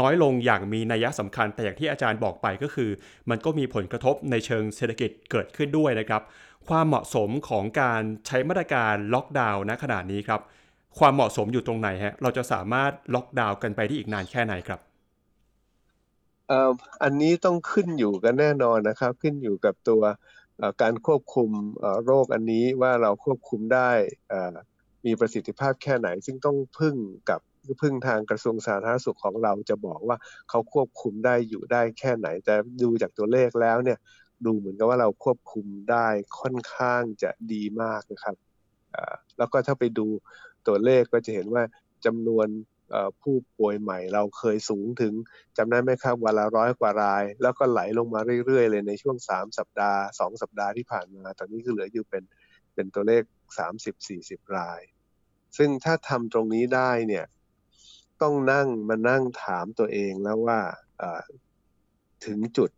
Speaker 1: น้อยลงอย่างมีนัยสำคัญแต่อย่างที่อาจารย์บอกไปก็คือ มันก็มีผลกระทบในเชิงเศรษฐกิจเกิดขึ้นด้วยนะครับ ความเหมาะสมของการใช้มาตรการล็อกดาวน์ณขณะนี้ครับ ความเหมาะสมอยู่ตรงไหนฮะเราจะสามารถล็อกดาวน์กันไปได้อีกนานแค่ไหนครับ
Speaker 3: เอ่ออันนี้ต้องขึ้นอยู่กันแน่นอนนะครับ ขึ้นอยู่กับตัวการควบคุมโรคอันนี้ว่าเราควบคุมได้มีประสิทธิภาพแค่ไหน ซึ่งต้องพึ่งกับพึ่งทางกระทรวงสาธารณสุขของเราจะบอกว่าเขาควบคุมได้อยู่ได้แค่ไหน แต่ดูจากตัวเลขแล้วเนี่ย ดูเหมือนกับว่าเราควบคุมได้ค่อนข้างจะดีมากนะครับแล้วก็ถ้าไปดูตัวเลขก็จะเห็นว่าจำนวนผู้ป่วยใหม่เราเคยสูงถึงจำได้ไหมครับวันละร้อยกว่าราย แล้วก็ไหลลงมาเรื่อยๆ เลยในช่วง 3 สัปดาห์ 2 สัปดาห์ที่ผ่านมา ตอนนี้ก็เหลืออยู่เป็นเป็นตัวเลข 30-40 ราย ซึ่งถ้าทำตรงนี้ได้เนี่ยต้องนั่งมานั่งถามตัวเองแล้วว่าถึงจุด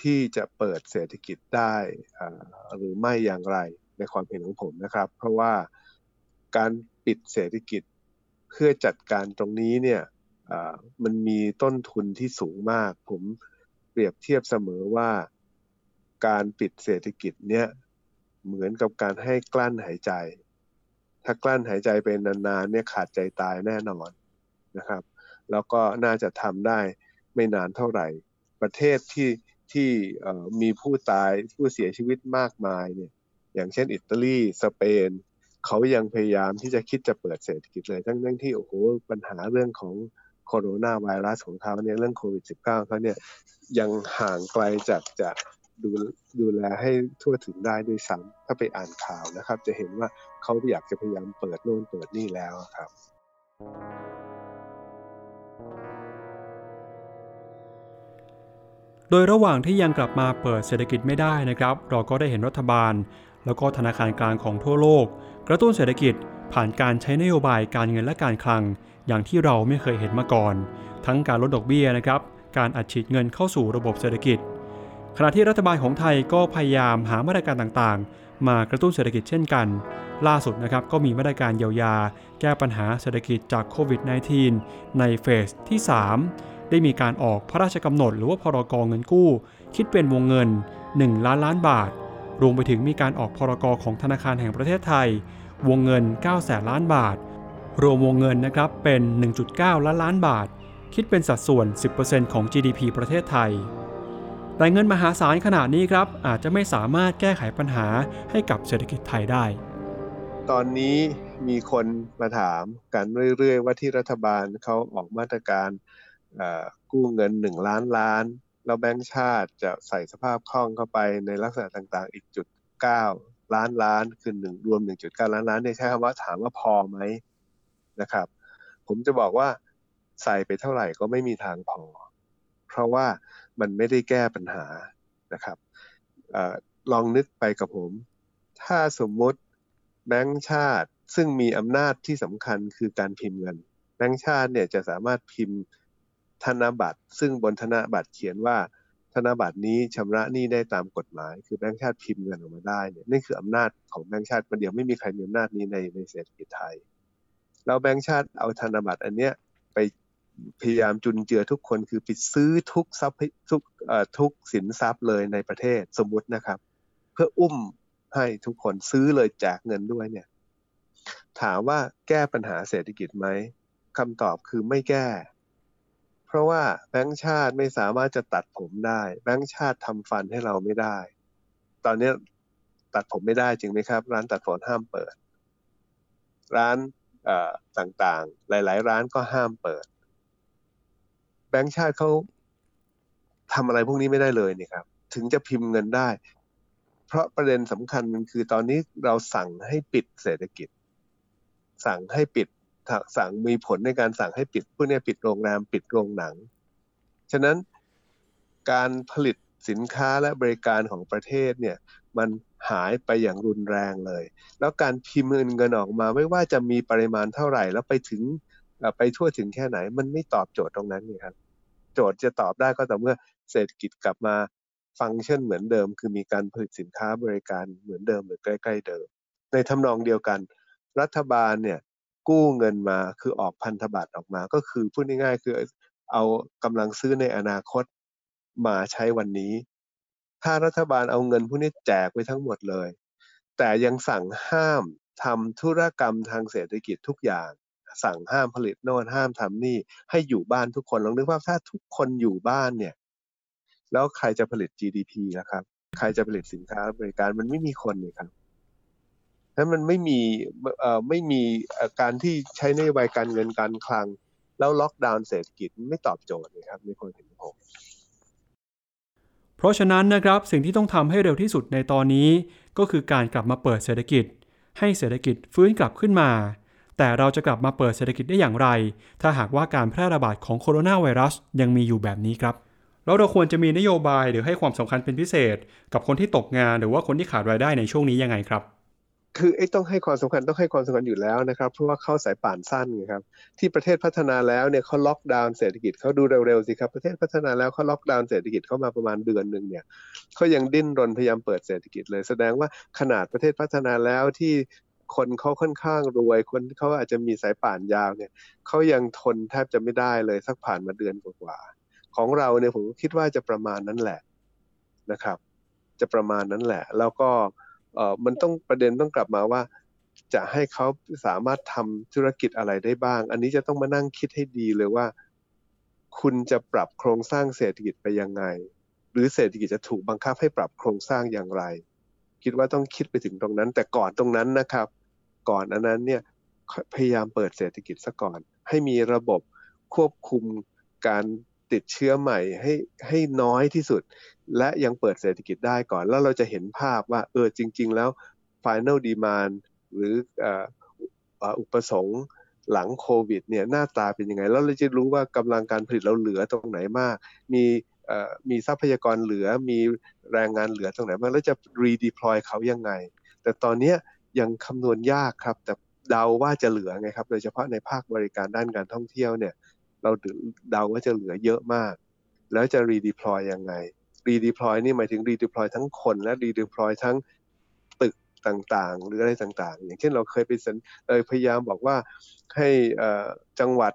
Speaker 3: ที่จะเปิดเศรษฐกิจได้หรือไม่อย่างไรในความเห็นของผมนะครับ เพราะว่าการปิดเศรษฐกิจเพื่อจัดการตรงนี้เนี่ยมันมีต้นทุนที่สูงมาก ผมเปรียบเทียบเสมอว่าการปิดเศรษฐกิจเนี่ยเหมือนกับการให้กลั้นหายใจ ถ้ากลั้นหายใจเป็นนานๆเนี่ยขาดใจตายแน่นอนนะครับ แล้วก็น่าจะทำได้ไม่นานเท่าไหร่ ประเทศที่ ที่มีผู้ตายผู้เสียชีวิตมากมายเนี่ยอย่างเช่นอิตาลีสเปนเขายังพยายามที่จะคิดจะเปิดเศรษฐกิจเลยทั้งทั้งที่โอ้โหปัญหาเรื่องของโคโรนาไวรัสของเขาเนี่ยเรื่องโควิด -19 เขาเนี่ยยังห่างไกลจากจะดูดูแลให้ทั่วถึงได้ด้วยซ้ำถ้าไปอ่านข่าวนะครับ จะเห็นว่าเขาอยากจะพยายามเปิดโน่นเปิดนี่แล้วครับ
Speaker 1: ดยระหว่างที่ยังกลับมาเปิดเศรษฐกิจไม่ได้นะครับ เราก็ได้เห็นรัฐบาล แล้วก็ธนาคารกลางของทั่วโลก กระตุ้นเศรษฐกิจผ่านการใช้นโยบายการเงินและการคลัง อย่างที่เราไม่เคยเห็นมาก่อน ทั้งการลดดอกเบี้ยนะครับ การอัดฉีดเงินเข้าสู่ระบบเศรษฐกิจ ขณะที่รัฐบาลของไทยก็พยายามหามาตรการต่างๆ มากระตุ้นเศรษฐกิจเช่นกัน ล่าสุดนะครับก็มีมาตรการเยียวยา แก้ปัญหาเศรษฐกิจจากโควิด -19 ในเฟสที่ 3 ได้มีการออกพระราชกำหนดหรือว่าพรกเงินกู้ คิดเป็นวงเงิน 1 ล้านล้านบาท รวมไปถึงมีการออกพรกของธนาคารแห่งประเทศไทย วงเงิน 9 แสนล้านบาท รวมวงเงินนะครับเป็น 1.9 ล้านล้านบาท คิดเป็นสัดส่วน 10%ของ GDP ประเทศไทย แต่เงินมหาศาลขนาดนี้ครับอาจจะไม่สามารถแก้ไขปัญหาให้กับเศรษฐกิจไทยได้
Speaker 3: ตอนนี้มีคนมาถามกันเรื่อยๆ ว่าที่รัฐบาลเขาออกมาตรการ กู้เงิน1ล้านล้าน แล้วแบงก์ชาติจะใส่สภาพคล่องเข้าไปในลักษณะต่างๆ อีกจุด9ล้านล้านคือหนึ่งรวม 1.9 ล้านล้านเนี่ยใช้คำว่าถามว่าพอไหมนะครับ ผมจะบอกว่าใส่ไปเท่าไหร่ก็ไม่มีทางพอ เพราะว่ามันไม่ได้แก้ปัญหานะครับอลองนึกไปกับผม ถ้าสมมติแบงก์ชาติซึ่งมีอำนาจที่สำคัญคือการพิมพ์เงิน แบงก์ชาติเนี่ยจะสามารถพิมพ์ ธนบัตร ซึ่งบนธนบัตรเขียนว่าธนบัตรนี้ชำระหนี้ได้ตามกฎหมาย คือแบงก์ชาติพิมพ์เงินออกมาได้เนี่ยนี่คืออำนาจของแบงก์ชาติคนเดียวไม่มีใครมีอำนาจนี้ในในเศรษฐกิจไทยแล้วแบงก์ชาติเอาธนบัตรอันเนี้ยไปพยายามจุนเจือทุกคนคือปิดซื้อทุกทรัพย์ทุกทุกสินทรัพย์เลยในประเทศสมมุตินะครับ เพื่ออุ้มให้ทุกคนซื้อเลยแจกเงินด้วยเนี่ย ถามว่าแก้ปัญหาเศรษฐกิจไหมคำตอบคือไม่แก้ ราะว่าแบงก์ชาติไม่สามารถจะตัดผมได้ แบงก์ชาติทำฟันให้เราไม่ได้ ตอนนี้ตัดผมไม่ได้จริงไหมครับ ร้านตัดผมห้ามเปิด ร้านต่างๆ หลาย ๆ ร้านก็ห้ามเปิด แบงก์ชาติเขาทำอะไรพวกนี้ไม่ได้เลยนี่ครับ ถึงจะพิมพ์เงินได้ เพราะประเด็นสำคัญมันคือตอนนี้เราสั่งให้ปิดเศรษฐกิจ สั่งให้ปิด สั่งมีผลในการสั่งให้ปิดพวกนี้ปิดโรงแรมปิดโรงหนัง ฉะนั้นการผลิตสินค้าและบริการของประเทศเนี่ยมันหายไปอย่างรุนแรงเลย แล้วการพิมพ์เงินออกมาไม่ว่าจะมีปริมาณเท่าไหร่ แล้วไปถึงไปทั่วถึงแค่ไหน มันไม่ตอบโจทย์ตรงนั้นนี่ครับโจทย์จะตอบได้ก็ต่อเมื่อเศรษฐกิจกลับมาฟังก์ชันเหมือนเดิม คือมีการผลิตสินค้าบริการเหมือนเดิมหรือใกล้ ๆ เดิม ในทำนองเดียวกัน รัฐบาลเนี่ย กู้เงินมาคือออกพันธบัตรออกมา ก็คือพูดง่ายๆคือเอากำลังซื้อในอนาคตมาใช้วันนี้ ถ้ารัฐบาลเอาเงินพวกนี้แจกไปทั้งหมดเลย แต่ยังสั่งห้ามทำธุรกรรมทางเศรษฐกิจทุกอย่าง สั่งห้ามผลิตโน่นห้ามทำนี่ ให้อยู่บ้านทุกคนลองนึกว่าถ้าทุกคนอยู่บ้านเนี่ย แล้วใครจะผลิต GDP นะครับ ใครจะผลิตสินค้าบริการมันไม่มีคนเลยครับ ถ้ามันไม่มีไม่มีการที่ใช้นโยบายการเงินการคลัง แล้วล็อกดาวน์เศรษฐกิจไม่ตอบโจทย์เลยครับในคนเห็นผม
Speaker 1: เพราะฉะนั้นนะครับสิ่งที่ต้องทำให้เร็วที่สุดในตอนนี้ ก็คือการกลับมาเปิดเศรษฐกิจ ให้เศรษฐกิจฟื้นกลับขึ้นมา แต่เราจะกลับมาเปิดเศรษฐกิจได้อย่างไร ถ้าหากว่าการแพร่ระบาดของโคโรนาไวรัสยังมีอยู่แบบนี้ครับแล้วเราควรจะมีนโยบายหรือให้ความสำคัญเป็นพิเศษ กับคนที่ตกงานหรือว่าคนที่ขาดรายได้ในช่วงนี้ยังไงครับ
Speaker 3: คือไอ้ต้องให้ความสำคัญต้องให้ความสำคัญอยู่แล้วนะครับ เพราะว่าเข้าสายป่านสั้นไงครับ ที่ประเทศพัฒนาแล้วเนี่ยเขาล็อกดาวน์เศรษฐกิจเขาดูเร็วๆสิครับประเทศพัฒนาแล้วเขาล็อกดาวน์เศรษฐกิจเข้ามาประมาณเดือนหนึ่งเนี่ยเขายังดิ้นรนพยายามเปิดเศรษฐกิจเลย แสดงว่าขนาดประเทศพัฒนาแล้วที่คนเขาค่อนข้างรวย คนเขาอาจจะมีสายป่านยาวเนี่ยเขายังทนแทบจะไม่ได้เลยสักผ่านมาเดือนกว่าของเราเนี่ยผมคิดว่าจะประมาณนั้นแหละนะครับ จะประมาณนั้นแหละ แล้วก็ เออมันต้องประเด็นต้องกลับมาว่า จะให้เขาสามารถทำธุรกิจอะไรได้บ้าง อันนี้จะต้องมานั่งคิดให้ดีเลยว่า คุณจะปรับโครงสร้างเศรษฐกิจไปยังไง หรือเศรษฐกิจจะถูกบังคับให้ปรับโครงสร้างอย่างไร คิดว่าต้องคิดไปถึงตรงนั้น แต่ก่อนตรงนั้นนะครับ ก่อนอันนั้นเนี่ยพยายามเปิดเศรษฐกิจซะก่อน ให้มีระบบควบคุมการ ติดเชื้อใหม่ให้ให้น้อยที่สุด และยังเปิดเศรษฐกิจได้ก่อน แล้วเราจะเห็นภาพว่าเออจริง ๆ แล้ว final demand หรืออุปสงค์หลังโควิดเนี่ยหน้าตาเป็นยังไง แล้วเราจะรู้ว่ากำลังการผลิตเราเหลือตรงไหนมาก มีมีทรัพยากรเหลือมีแรงงานเหลือตรงไหนบ้างแล้วจะ redeploy เขายังไง แต่ตอนนี้ยังคำนวณยากครับ แต่เดาว่าจะเหลือไงครับ โดยเฉพาะในภาคบริการด้านการท่องเที่ยวเนี่ย เราเดาว่าจะเหลือเยอะมาก แล้วจะ redeploy ยังไง redeploy นี่หมายถึง redeploy ทั้งคนและ redeploy ทั้งตึกต่างๆ หรืออะไรต่างๆ อย่างเช่นเราเคยไปสันพยายามบอกว่าให้จังหวัด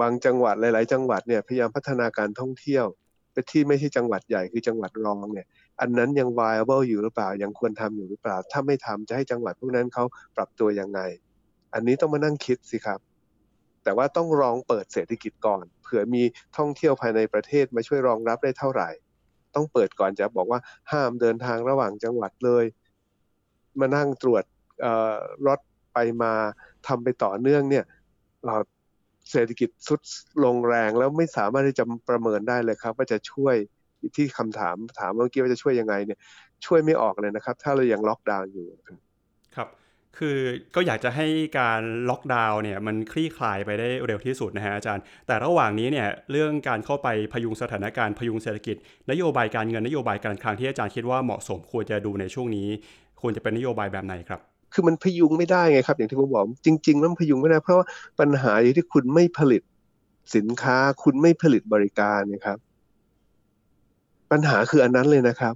Speaker 3: บางจังหวัดหลาย ๆ จังหวัดเนี่ยพยายามพัฒนาการท่องเที่ยวไปที่ไม่ใช่จังหวัดใหญ่คือจังหวัดรองเนี่ยอันนั้นยัง viable อยู่หรือเปล่ายังควรทำอยู่หรือเปล่า ถ้าไม่ทำจะให้จังหวัดพวกนั้นเขาปรับตัวยังไง อันนี้ต้องมานั่งคิดสิครับ แต่ว่าต้องรองเปิดเศรษฐกิจก่อน เผื่อมีท่องเที่ยวภายในประเทศมาช่วยรองรับได้เท่าไหร่ ต้องเปิดก่อนจะบอกว่าห้ามเดินทางระหว่างจังหวัดเลย มานั่งตรวจรถไปมาทำไปต่อเนื่องเนี่ย เราเศรษฐกิจสุดลงแรงแล้วไม่สามารถที่จะประเมินได้เลยครับ ว่าจะช่วยที่คำถามถามเมื่อกี้ว่าจะช่วยยังไงเนี่ย ช่วยไม่ออกเลยนะครับ ถ้าเรายังล็อกดาวน์อยู่
Speaker 1: ครับ คือก็อยากจะให้การล็อกดาวน์เนี่ยมันคลี่คลายไปได้เร็วที่สุดนะฮะอาจารย์ แต่ระหว่างนี้เนี่ยเรื่องการเข้าไปพยุงสถานการณ์พยุงเศรษฐกิจ นโยบายการเงินนโยบายการคลังที่อาจารย์คิดว่าเหมาะสมควรจะดูในช่วงนี้ ควรจะเป็นนโยบายแบบไหนครับ
Speaker 3: คือมันพยุงไม่ได้ไงครับอย่างที่ผมบอกจริงๆแล้วมันพยุงไม่ได้เพราะว่าปัญหาอยู่ที่คุณไม่ผลิตสินค้าคุณไม่ผลิตบริการนะครับ ปัญหาคืออันนั้นเลยนะครับ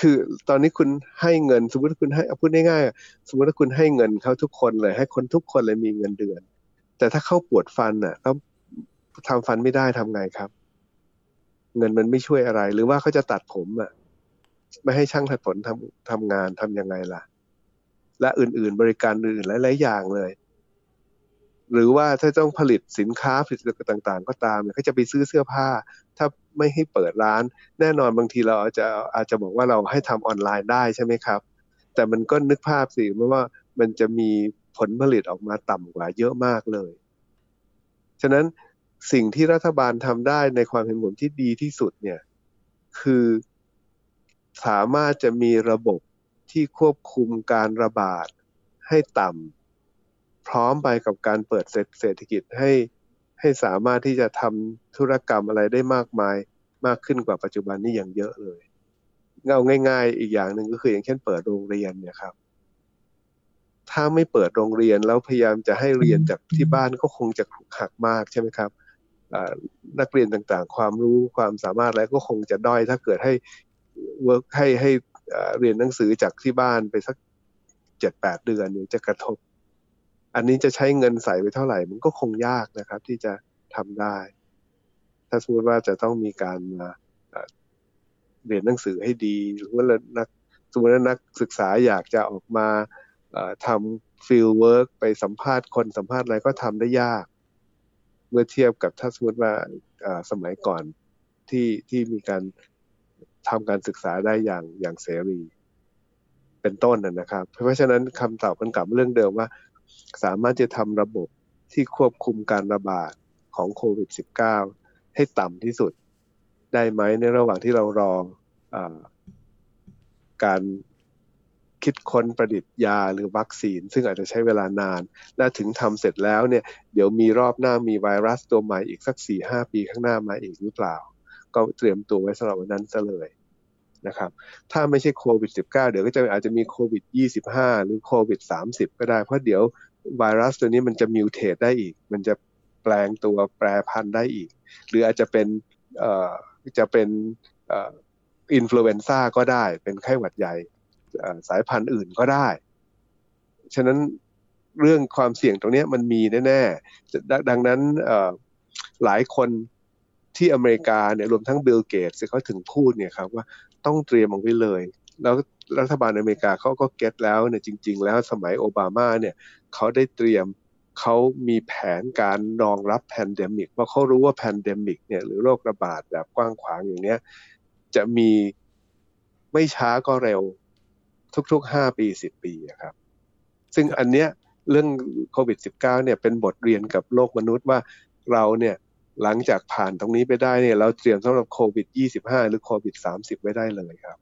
Speaker 3: คือตอนนี้คุณให้เงิน สมมติคุณให้พูดง่ายๆสมมติว่าคุณให้เงินเขาทุกคนเลย ให้คนทุกคนเลยมีเงินเดือน แต่ถ้าเขาปวดฟันอะเขาทำฟันไม่ได้ทำไงครับ เงินมันไม่ช่วยอะไร หรือว่าเขาจะตัดผมอะ ไม่ให้ช่างตัดผมทำทำงานทํำยังไงล่ะ และอื่น ๆ บริการอื่นหลายๆอย่างเลย หรือว่าถ้าต้องผลิตสินค้าผลิตภัณฑ์ต่าง ๆ ก็ตามเนี่ยเขาจะไปซื้อเสื้อผ้า ถ้าไม่ให้เปิดร้าน แน่นอนบางทีเราอาจจะอาจจะบอกว่าเราให้ทำออนไลน์ได้ใช่ไหมครับ แต่มันก็นึกภาพสิว่ามันจะมีผลผลิตออกมาต่ำกว่าเยอะมากเลย ฉะนั้นสิ่งที่รัฐบาลทำได้ในความเห็นผมที่ดีที่สุดเนี่ยคือสามารถจะมีระบบที่ควบคุมการระบาดให้ต่ำ พร้อมไปกับการเปิดเศรษฐกิจให้ให้สามารถที่จะทำธุรกรรมอะไรได้มากมายมากขึ้นกว่าปัจจุบันนี้อย่างเยอะเลยเงาง่าย ๆ อีกอย่างหนึ่งก็คืออย่างเช่นเปิดโรงเรียนเนี่ยครับ ถ้าไม่เปิดโรงเรียนแล้วพยายามจะให้เรียนจากที่บ้านก็คงจะหักมากใช่ไหมครับนักเรียนต่างๆ ความรู้ความสามารถอะไรก็คงจะด้อยถ้าเกิดให้ work ให้ให้เรียนหนังสือจากที่บ้านไปสักเจ็ดแปดเดือนเนี่ยจะกระทบ อันนี้จะใช้เงินใส่ไปเท่าไหร่ มันก็คงยากนะครับ ที่จะทำได้ ถ้าสมมติว่าจะต้องมีการมาเรียนหนังสือให้ดี หรือว่านักสมมติว่านักศึกษาอยากจะออกมาทำ field work ไปสัมภาษณ์คนสัมภาษณ์อะไรก็ทำได้ยาก เมื่อเทียบกับถ้าสมมติว่าสมัยก่อนที่ที่มีการทำการศึกษาได้อย่างอย่างเสรี เป็นต้นนะครับ เพราะฉะนั้นคำตอบมันกลับเรื่องเดิมว่า สามารถจะทำระบบที่ควบคุมการระบาดของโควิด -19 ให้ต่ำที่สุดได้ไหมในระหว่างที่เรารออการคิดค้นประดิษฐ์ยาหรือวัคซีน ซึ่งอาจจะใช้เวลานาน และถึงทำเสร็จแล้วเนี่ยเดี๋ยวมีรอบหน้ามีไวรัสตัวใหม่อีกสักสี่ห้าปีข้างหน้ามาอีกหรือเปล่า ก็เตรียมตัวไว้สำหรับวันนั้นซะเลยนะครับถ้าไม่ใช่โควิด -19 เดี๋ยวก็จะอาจจะมีโควิด 25 หรือโควิด 30 ก็ได้ เพราะเดี๋ยว ไวรัสตัวนี้มันจะมิวเทตได้อีก มันจะแปลงตัวแปรพันธุ์ได้อีก หรืออาจจะเป็นจะเป็นอินฟลูเอนซ่าก็ได้ เป็นไข้หวัดใหญ่สายพันธุ์อื่นก็ได้ ฉะนั้นเรื่องความเสี่ยงตรงนี้มันมีแน่ๆ ดังนั้นหลายคนที่อเมริกาเนี่ยรวมทั้งบิลเกตส์เขาถึงพูดเนี่ยครับว่าต้องเตรียมเอาไว้เลย แล้วรัฐบาลอเมริกาเขาก็ get แล้วเนี่ยจริง ๆ แล้วสมัยโอบามาเนี่ย เขาได้เตรียมเขามีแผนการรองรับ pandemic เพราะเขารู้ว่า pandemic เนี่ยหรือโรคระบาดแบบกว้างขวางอย่างเนี้ยจะมีไม่ช้าก็เร็วทุกๆห้าปีสิบปีครับ ซึ่งอันเนี้ยเรื่องโควิด -19 เนี่ยเป็นบทเรียนกับโลกมนุษย์ว่าเราเนี่ยหลังจากผ่านตรงนี้ไปได้เนี่ยเราเตรียมสำหรับโควิด 25 หรือโควิด 30 ไว้ได้เลยครับ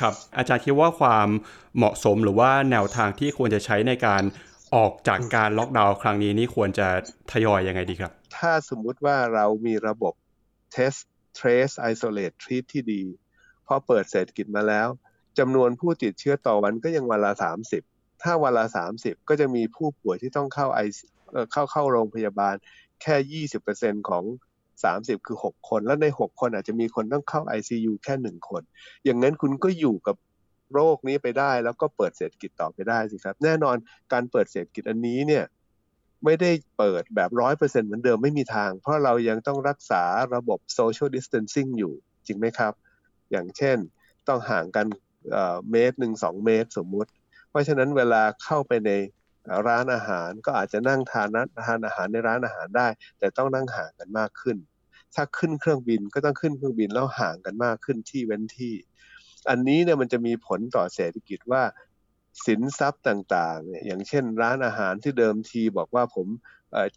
Speaker 1: ครับ อาจารย์คิดว่าความเหมาะสมหรือว่าแนวทางที่ควรจะใช้ในการ ออกจากการล็อกดาวน์ครั้งนี้นี่ควรจะทยอยยังไงดีครับ
Speaker 3: ถ้าสมมุติว่าเรามีระบบ test trace isolate treat ที่ดี พอเปิดเศรษฐกิจมาแล้วจำนวนผู้ติดเชื้อต่อวันก็ยังวันละ 30 ถ้าวันละ 30 ก็จะมีผู้ป่วยที่ต้องเข้าไอเข้าเข้าโรงพยาบาลแค่ 20%ของ 30 คือ 6 คน แล้วใน 6 คนอาจจะมีคนต้องเข้า ICU แค่ 1 คน อย่างนั้นคุณก็อยู่กับ โรคนี้ไปได้ แล้วก็เปิดเศรษฐกิจต่อไปได้สิครับ แน่นอนการเปิดเศรษฐกิจอันนี้เนี่ยไม่ได้เปิดแบบร้อยเปอร์เซ็นต์เหมือนเดิมไม่มีทาง เพราะเรายังต้องรักษาระบบ social distancing อยู่จริงไหมครับ อย่างเช่นต้องห่างกันเมตรหนึ่งสองเมตรสมมุติ เพราะฉะนั้นเวลาเข้าไปในร้านอาหารก็อาจจะนั่งทานทานอาหารในร้านอาหารได้ แต่ต้องนั่งห่างกันมากขึ้น ถ้าขึ้นเครื่องบินก็ต้องขึ้นเครื่องบินแล้วห่างกันมากขึ้นที่เว้นที่ อันนี้เนี่ยมันจะมีผลต่อเศรษฐกิจว่าสินทรัพย์ต่างๆเนี่ยอย่างเช่นร้านอาหารที่เดิมทีบอกว่าผม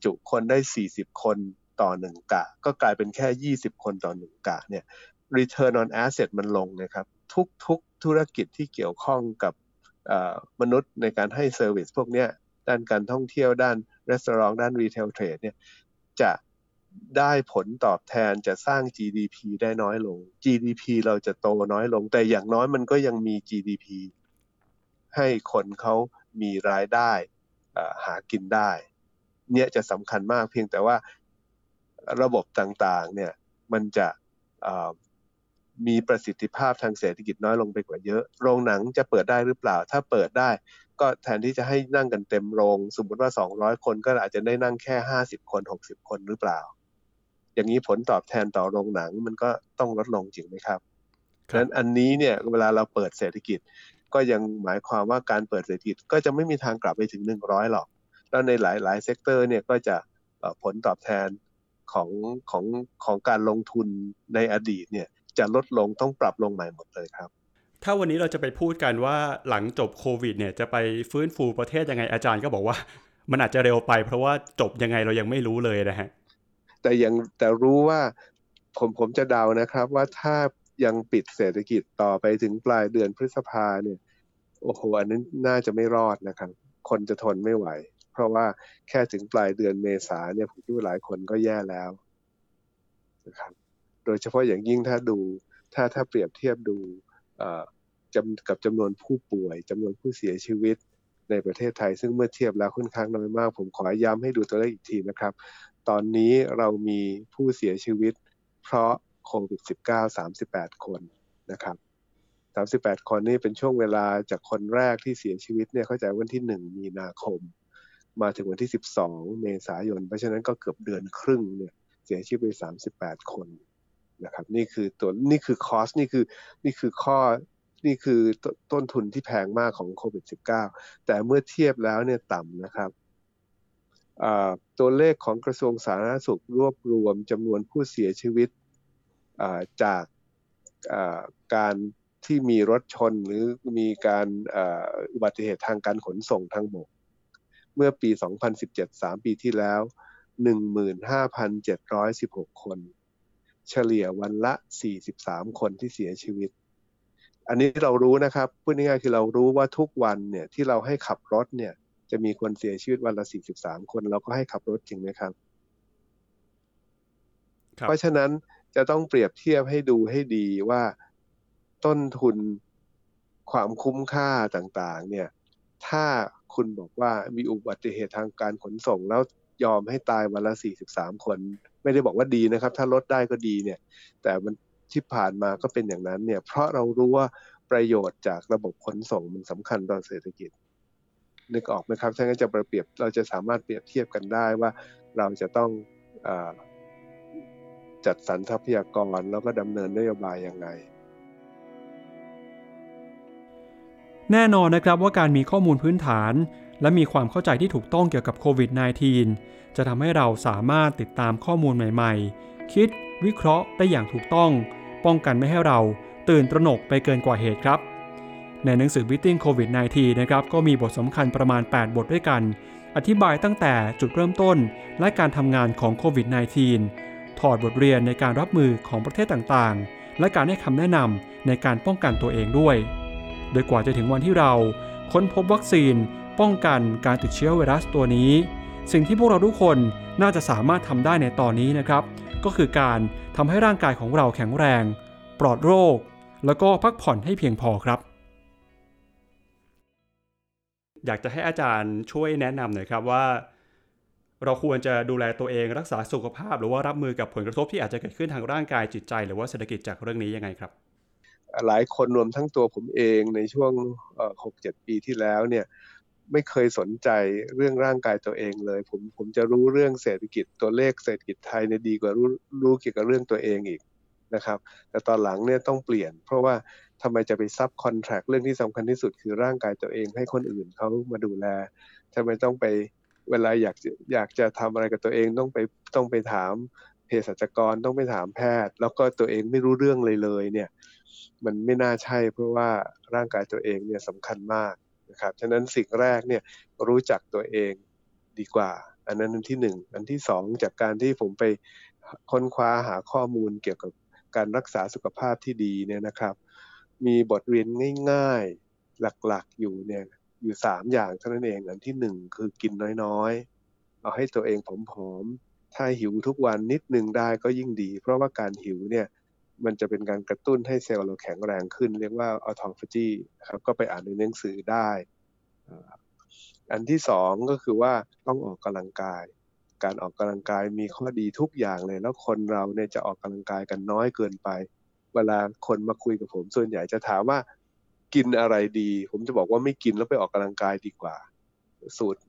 Speaker 3: จุคนได้ 40 คนต่อหนึ่งกะ ก็กลายเป็นแค่ 20 คนต่อหนึ่งกะเนี่ย return on asset มันลงนะครับ ทุกๆธุรกิจที่เกี่ยวข้องกับมนุษย์ในการให้ service พวกนี้ด้านการท่องเที่ยวด้านรีสอร์ทด้าน retail trade เนี่ยจะ ได้ผลตอบแทนจะสร้าง GDP ได้น้อยลง GDP เราจะโตน้อยลง แต่อย่างน้อยมันก็ยังมี GDP ให้คนเขามีรายได้หากินได้ เนี่ยจะสำคัญมากเพียงแต่ว่าระบบต่างๆเนี่ยมันจะมีประสิทธิภาพทางเศรษฐกิจน้อยลงไปกว่าเยอะ โรงหนังจะเปิดได้หรือเปล่า ถ้าเปิดได้ ก็แทนที่จะให้นั่งกันเต็มโรง สมมติว่า 200 คนก็อาจจะได้นั่งแค่ 50 คน 60 คนหรือเปล่า อย่างนี้ผลตอบแทนต่อโรงหนังมันก็ต้องลดลงจริงไหมครับดังนั้นอันนี้เนี่ยเวลาเราเปิดเศรษฐกิจ ก็ยังหมายความว่าการเปิดเศรษฐกิจก็จะไม่มีทางกลับไปถึง 100 หรอก แล้วในหลายๆ sector เนี่ยก็จะผลตอบแทนของของของการลงทุนในอดีตเนี่ยจะลดลงต้องปรับลงใหม่หมดเลยครับ
Speaker 1: ถ้าวันนี้เราจะไปพูดกันว่าหลังจบโควิดเนี่ยจะไปฟื้นฟูประเทศยังไงอาจารย์ก็บอกว่า มันอาจจะเร็วไปเพราะว่าจบยังไงเรายังไม่รู้เลยนะฮะ
Speaker 3: แต่ยังแต่รู้ว่าผมผมจะเดานะครับ ว่าถ้ายังปิดเศรษฐกิจต่อไปถึงปลายเดือนพฤษภาเนี่ย โอ้โหอันนั้นน่าจะไม่รอดนะครับ คนจะทนไม่ไหว เพราะว่าแค่ถึงปลายเดือนเมษาเนี่ยผมคิดว่าหลายคนก็แย่แล้วนะครับ โดยเฉพาะอย่างยิ่งถ้าดูถ้าถ้าเปรียบเทียบดูจำกับจำนวนผู้ป่วยจำนวนผู้เสียชีวิตในประเทศไทย ซึ่งเมื่อเทียบแล้วค่อนข้างน้อยมาก ผมขอย้ำให้ดูตัวเลขอีกทีนะครับ ตอนนี้เรามีผู้เสียชีวิต เพราะโควิด -19 38 คนนะครับ 38 คนนี่เป็นช่วงเวลาจากคนแรกที่เสียชีวิตเนี่ยเข้าใจวันที่ 1 มีนาคม มาถึงวันที่ 12 เมษายน เพราะฉะนั้นก็เกือบเดือนครึ่งเนี่ยเสียชีวิตไป 38 คนนะครับนี่คือตัวนี่คือคอสนี่คือนี่คือข้อนี่คือต้นทุนที่แพงมากของโควิด -19 แต่เมื่อเทียบแล้วเนี่ยต่ำนะครับ ตัวเลขของกระทรวงสาธารณสุขรวบรวมจำนวนผู้เสียชีวิตจากการที่มีรถชนหรือมีการอุบัติเหตุทางการขนส่งทางบก เมื่อปี 2017 3 ปีที่แล้ว 15,716 คน เฉลี่ยวันละ 43 คนที่เสียชีวิต อันนี้เรารู้นะครับพูดง่ายๆคือเรารู้ว่าทุกวันเนี่ยที่เราให้ขับรถเนี่ย จะมีคนเสียชีวิตวันละ 43 คนเราก็ให้ขับรถจริงไหมครับ เพราะฉะนั้นจะต้องเปรียบเทียบให้ดูให้ดีว่าต้นทุนความคุ้มค่าต่างๆ เนี่ย ถ้าคุณบอกว่ามีอุบัติเหตุทางการขนส่งแล้วยอมให้ตายวันละ 43 คน ไม่ได้บอกว่าดีนะครับ ถ้าลดได้ก็ดีเนี่ย แต่มันที่ผ่านมาก็เป็นอย่างนั้นเนี่ย เพราะเรารู้ว่าประโยชน์จากระบบขนส่งมันสำคัญต่อเศรษฐกิจ นึกออกไหมครับถ้างั้นจะเปรียบเราจะสามารถเปรียบเทียบกันได้ว่าเราจะต้องอจัดสรรทรัพยากรแล้วก็ดำเนินนโยบายยังไง
Speaker 1: แน่นอนนะครับว่าการมีข้อมูลพื้นฐาน และมีความเข้าใจที่ถูกต้องเกี่ยวกับโควิด -19 จะทำให้เราสามารถติดตามข้อมูลใหม่ ๆ คิดวิเคราะห์ได้อย่างถูกต้อง ป้องกันไม่ให้เราตื่นตระหนกไปเกินกว่าเหตุครับ ในหนังสือ Beating COVID-19 นะครับก็มีบทสำคัญประมาณ 8 บทด้วยกัน อธิบายตั้งแต่จุดเริ่มต้นและการทำงานของโควิด -19 ถอดบทเรียนในการรับมือของประเทศต่างๆ และการให้คำแนะนำในการป้องกันตัวเองด้วย โดยกว่าจะถึงวันที่เรา ค้นพบวัคซีน ป้องกันการติดเชื้อไวรัสตัวนี้ สิ่งที่พวกเราทุกคนน่าจะสามารถทำได้ในตอนนี้นะครับ ก็คือการทำให้ร่างกายของเราแข็งแรง ปลอดโรค แล้วก็พักผ่อนให้เพียงพอครับ อยากจะให้อาจารย์ช่วยแนะนำหน่อยครับว่า เราควรจะดูแลตัวเองรักษาสุขภาพ หรือว่ารับมือกับผลกระทบที่อาจจะเกิดขึ้นทางร่างกายจิตใจ หรือว่าเศรษฐกิจจากเรื่องนี้ยังไงครับ
Speaker 3: หลายคนรวมทั้งตัวผมเองในช่วงหกเจ็ดปีที่แล้วเนี่ยไม่เคยสนใจเรื่องร่างกายตัวเองเลย ผมผมจะรู้เรื่องเศรษฐกิจตัวเลขเศรษฐกิจไทยเนี่ยดีกว่ารู้รู้เกี่ยวกับเรื่องตัวเองอีกนะครับ แต่ตอนหลังเนี่ยต้องเปลี่ยน เพราะว่า ทำไมจะไปซับคอนแทรคเรื่องที่สำคัญที่สุดคือร่างกายตัวเองให้คนอื่นเขามาดูแลทำไมต้องไปเวลาอยากอยากจะทำอะไรกับตัวเองต้องไปต้องไปถามเภสัชกรต้องไปถามแพทย์ แล้วก็ตัวเองไม่รู้เรื่องเลยเลยเนี่ย มันไม่น่าใช่เพราะว่าร่างกายตัวเองเนี่ยสำคัญมากนะครับฉะนั้นสิ่งแรกเนี่ยรู้จักตัวเองดีกว่า อันนั้นอันที่หนึ่งอันที่สองจากการที่ผมไปค้นคว้าหาข้อมูลเกี่ยวกับการรักษาสุขภาพที่ดีเนี่ยนะครับ มีบทเรียนง่าย ๆ หลักๆ อยู่เนี่ย อยู่สามอย่างเท่านั้นเอง อันที่หนึ่งคือกินน้อยๆ เอาให้ตัวเองผอมๆ ถ้าหิวทุกวันนิดนึงได้ก็ยิ่งดี เพราะว่าการหิวเนี่ย มันจะเป็นการกระตุ้นให้เซลล์เราแข็งแรงขึ้น เรียกว่าออทอฟจีนะครับ ก็ไปอ่านในหนังสือได้ อันที่สองก็คือว่าต้องออกกำลังกาย การออกกำลังกายมีข้อดีทุกอย่างเลย แล้วคนเราเนี่ยจะออกกำลังกายกันน้อยเกินไป เวลาคนมาคุยกับผม ส่วนใหญ่จะถามว่ากินอะไรดี ผมจะบอกว่าไม่กินแล้วไปออกกำลังกายดีกว่า สูตร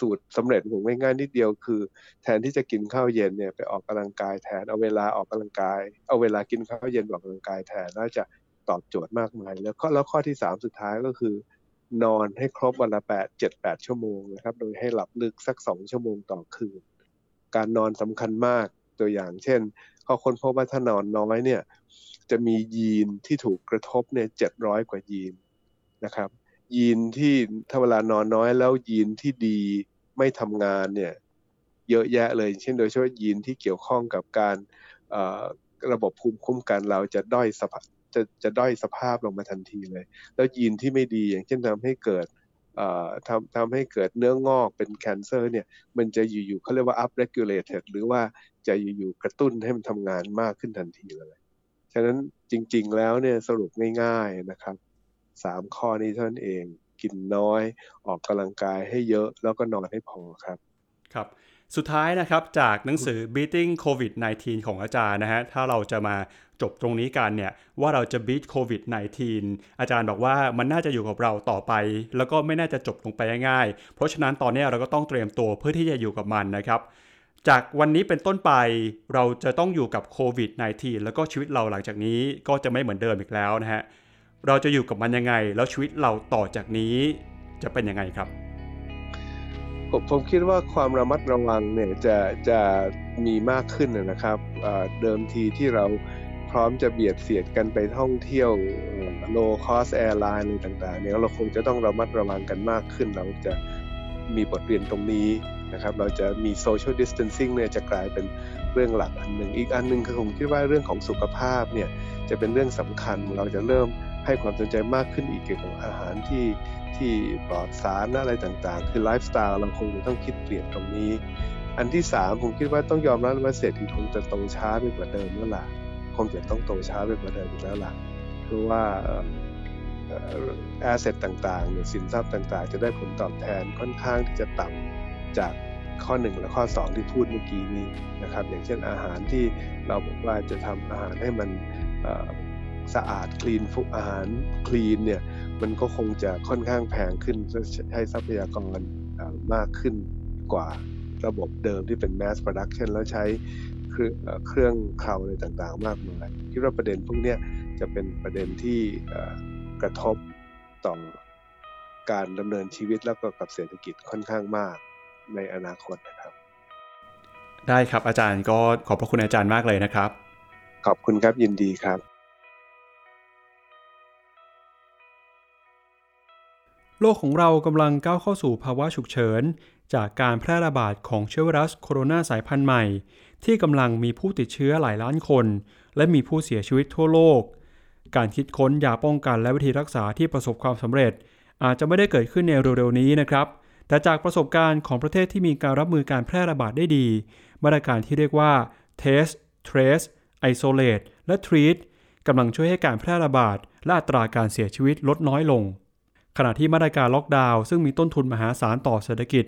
Speaker 3: สูตรสำเร็จผมง่ายๆนิดเดียวคือ แทนที่จะกินข้าวเย็นเนี่ยไปออกกำลังกายแทนเอาเวลาออกกำลังกาย เอาเวลากินข้าวเย็นออกกำลังกายแทนน่าจะตอบโจทย์มากมาย แล้วข้อแล้วข้อที่สามสุดท้ายก็คือ นอนให้ครบวันละแปดเจ็ดแปดชั่วโมงนะครับ โดยให้หลับลึกสักสองชั่วโมงต่อคืน การนอนสำคัญมาก ตัวอย่างเช่นเขาคนพบว่าถ้านอนน้อยเนี่ยจะมียีนที่ถูกกระทบเนี่ยเจ็ดร้อยกว่ายีนนะครับ ยีนที่ถ้าเวลานอนน้อยแล้วยีนที่ดีไม่ทำงานเนี่ยเยอะแยะเลย เช่นโดยเฉพาะยีนที่เกี่ยวข้องกับการระบบภูมิคุ้มกันเราจะด้อยสภาพจะจะด้อยสภาพลงมาทันทีเลย แล้วยีนที่ไม่ดีอย่างเช่นทำให้เกิด ทำทำให้เกิดเนื้องอกเป็นแคนเซอร์เนี่ยมันจะอยู่ๆเขาเรียกว่า up regulated หรือว่าจะอยู่ๆกระตุ้นให้มันทำงานมากขึ้นทันทีเลย ฉะนั้นจริงๆแล้วเนี่ยสรุปง่ายๆนะครับสามข้อนี้เท่านั้นเอง กินน้อย ออกกำลังกายให้เยอะแล้วก็นอนให้พอครับ
Speaker 1: ครับ สุดท้ายนะครับจากหนังสือ beating covid 19 ของอาจารย์นะฮะถ้าเราจะมาจบตรงนี้กันเนี่ยว่าเราจะ beat covid 19อาจารย์บอกว่ามันน่าจะอยู่กับเราต่อไป แล้วก็ไม่น่าจะจบลงไปง่ายๆ เพราะฉะนั้นตอนนี้เราก็ต้องเตรียมตัวเพื่อที่จะอยู่กับมันนะครับจากวันนี้เป็นต้นไปเราจะต้องอยู่กับโควิด -19 แล้วก็ชีวิตเราหลังจากนี้ก็จะไม่เหมือนเดิมอีกแล้วนะฮะเราจะอยู่กับมันยังไง แล้วชีวิตเราต่อจากนี้จะเป็นยังไงครับ
Speaker 3: ผมผมคิดว่าความระมัดระวังเนี่ยจะจะมีมากขึ้นนะครับเดิมทีที่เราพร้อมจะเบียดเสียดกันไปท่องเที่ยว low cost airline อะไรต่างๆเนี่ยเราคงจะต้องระมัดระวังกันมากขึ้น เราจะมีบทเรียนตรงนี้นะครับ เราจะมี social distancing เนี่ยจะกลายเป็นเรื่องหลักอันหนึ่งอีกอันหนึ่งคือผมคิดว่าเรื่องของสุขภาพเนี่ยจะเป็นเรื่องสำคัญเราจะเริ่ม ให้ความสนใจมากขึ้นอีกเกี่ยวกับอาหารที่ที่ปลอดสารอะไรต่างๆ คือไลฟ์สไตล์เราคงต้องคิดเปลี่ยนตรงนี้ อันที่สามผมคิดว่าต้องยอมรับว่าเศรษฐกิจคงจะโตช้าไปกว่าเดิมแล้วล่ะคงจะต้องโตช้าไปกว่าเดิมอีกแล้วล่ะคือว่าแอสเซทต่างๆเนี่ยสินทรัพย์ต่างๆ จะได้ผลตอบแทนค่อนข้างที่จะต่ำจากข้อหนึ่งและข้อ 2 ที่พูดเมื่อกี้นี้นะครับอย่างเช่นอาหารที่เราบอกว่าจะทำอาหารให้มัน สะอาดคลีนฟุกอาหารคลีนเนี่ยมันก็คงจะค่อนข้างแพงขึ้นใช้ทรัพยากรมากขึ้นกว่าระบบเดิมที่เป็น mass production แล้วใช้เครื่องเคราอะไรต่างๆ มากมายคิดว่าประเด็นพวกนี้จะเป็นประเด็นที่กระทบต่อการดำเนินชีวิตแล้วก็กับเศรษฐกิจค่อนข้างมากในอนาคตนะครับ
Speaker 1: ได้ครับอาจารย์ก็ขอบพระคุณอาจารย์มากเลยนะครับ
Speaker 3: ขอบคุณครับยินดีครับ
Speaker 1: โลกของเรากำลังก้าวเข้าสู่ภาวะฉุกเฉิน จากการแพร่ระบาดของเชื้อไวรัสโคโรนาสายพันธุ์ใหม่ ที่กำลังมีผู้ติดเชื้อหลายล้านคน และมีผู้เสียชีวิตทั่วโลก การคิดค้นยาป้องกันและวิธีรักษาที่ประสบความสำเร็จ อาจจะไม่ได้เกิดขึ้นในเร็วๆนี้นะครับ แต่จากประสบการณ์ของประเทศที่มีการรับมือการแพร่ระบาดได้ดีมาตรการที่เรียกว่า test trace isolate และ treat กำลังช่วยให้การแพร่ระบาดและอัตราการเสียชีวิตลดน้อยลง ขณะที่มาตรการล็อกดาวน์ซึ่งมีต้นทุนมหาศาลต่อเศรษฐกิจ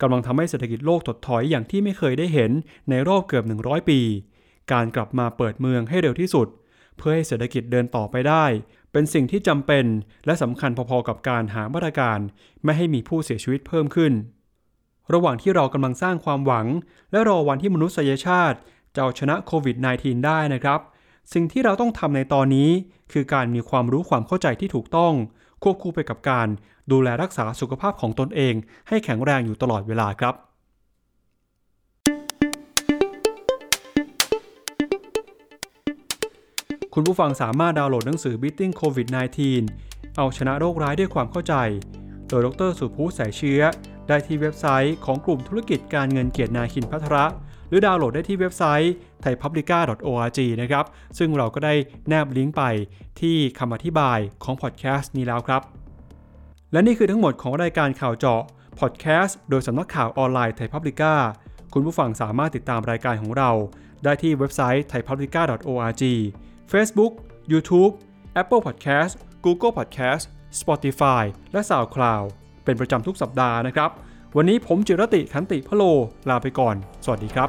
Speaker 1: กำลังทำให้เศรษฐกิจโลกถดถอยอย่างที่ไม่เคยได้เห็นในรอบเกือบ 100 ปี การกลับมาเปิดเมืองให้เร็วที่สุด เพื่อให้เศรษฐกิจเดินต่อไปได้ เป็นสิ่งที่จำเป็นและสำคัญพอๆกับการหามาตรการ ไม่ให้มีผู้เสียชีวิตเพิ่มขึ้น ระหว่างที่เรากำลังสร้างความหวัง และรอวันที่มนุษยชาติจะเอาชนะโควิด -19 ได้นะครับ สิ่งที่เราต้องทำในตอนนี้ คือการมีความรู้ความเข้าใจที่ถูกต้อง ควบคู่ไปกับการดูแลรักษาสุขภาพของตนเอง ให้แข็งแรงอยู่ตลอดเวลาครับ คุณผู้ฟังสามารถดาวน์โหลดหนังสือ Beating COVID-19 เอาชนะโรคร้ายด้วยความเข้าใจ โดยดรสุภูสายเชื้อ ได้ที่เว็บไซต์ของกลุ่มธุรกิจการเงินเกียรตินาคินพัทระ หรือดาวน์โหลดได้ที่เว็บไซต์ thaipublica.org นะครับ ซึ่งเราก็ได้แนบลิงก์ไปที่คำอธิบายของพอดแคสต์นี้แล้วครับ และนี่คือทั้งหมดของรายการข่าวเจาะพอดแคสต์โดยสำนักข่าวออนไลน์ไทยพับลิก้าคุณผู้ฟังสามารถติดตามรายการของเรา ได้ที่เว็บไซต์ thaipublica.org Facebook YouTube Apple Podcast Google Podcast Spotify และ SoundCloud เป็นประจำทุกสัปดาห์นะครับ วันนี้ผมจิรติขันติพโลลาไปก่อน สวัสดีครับ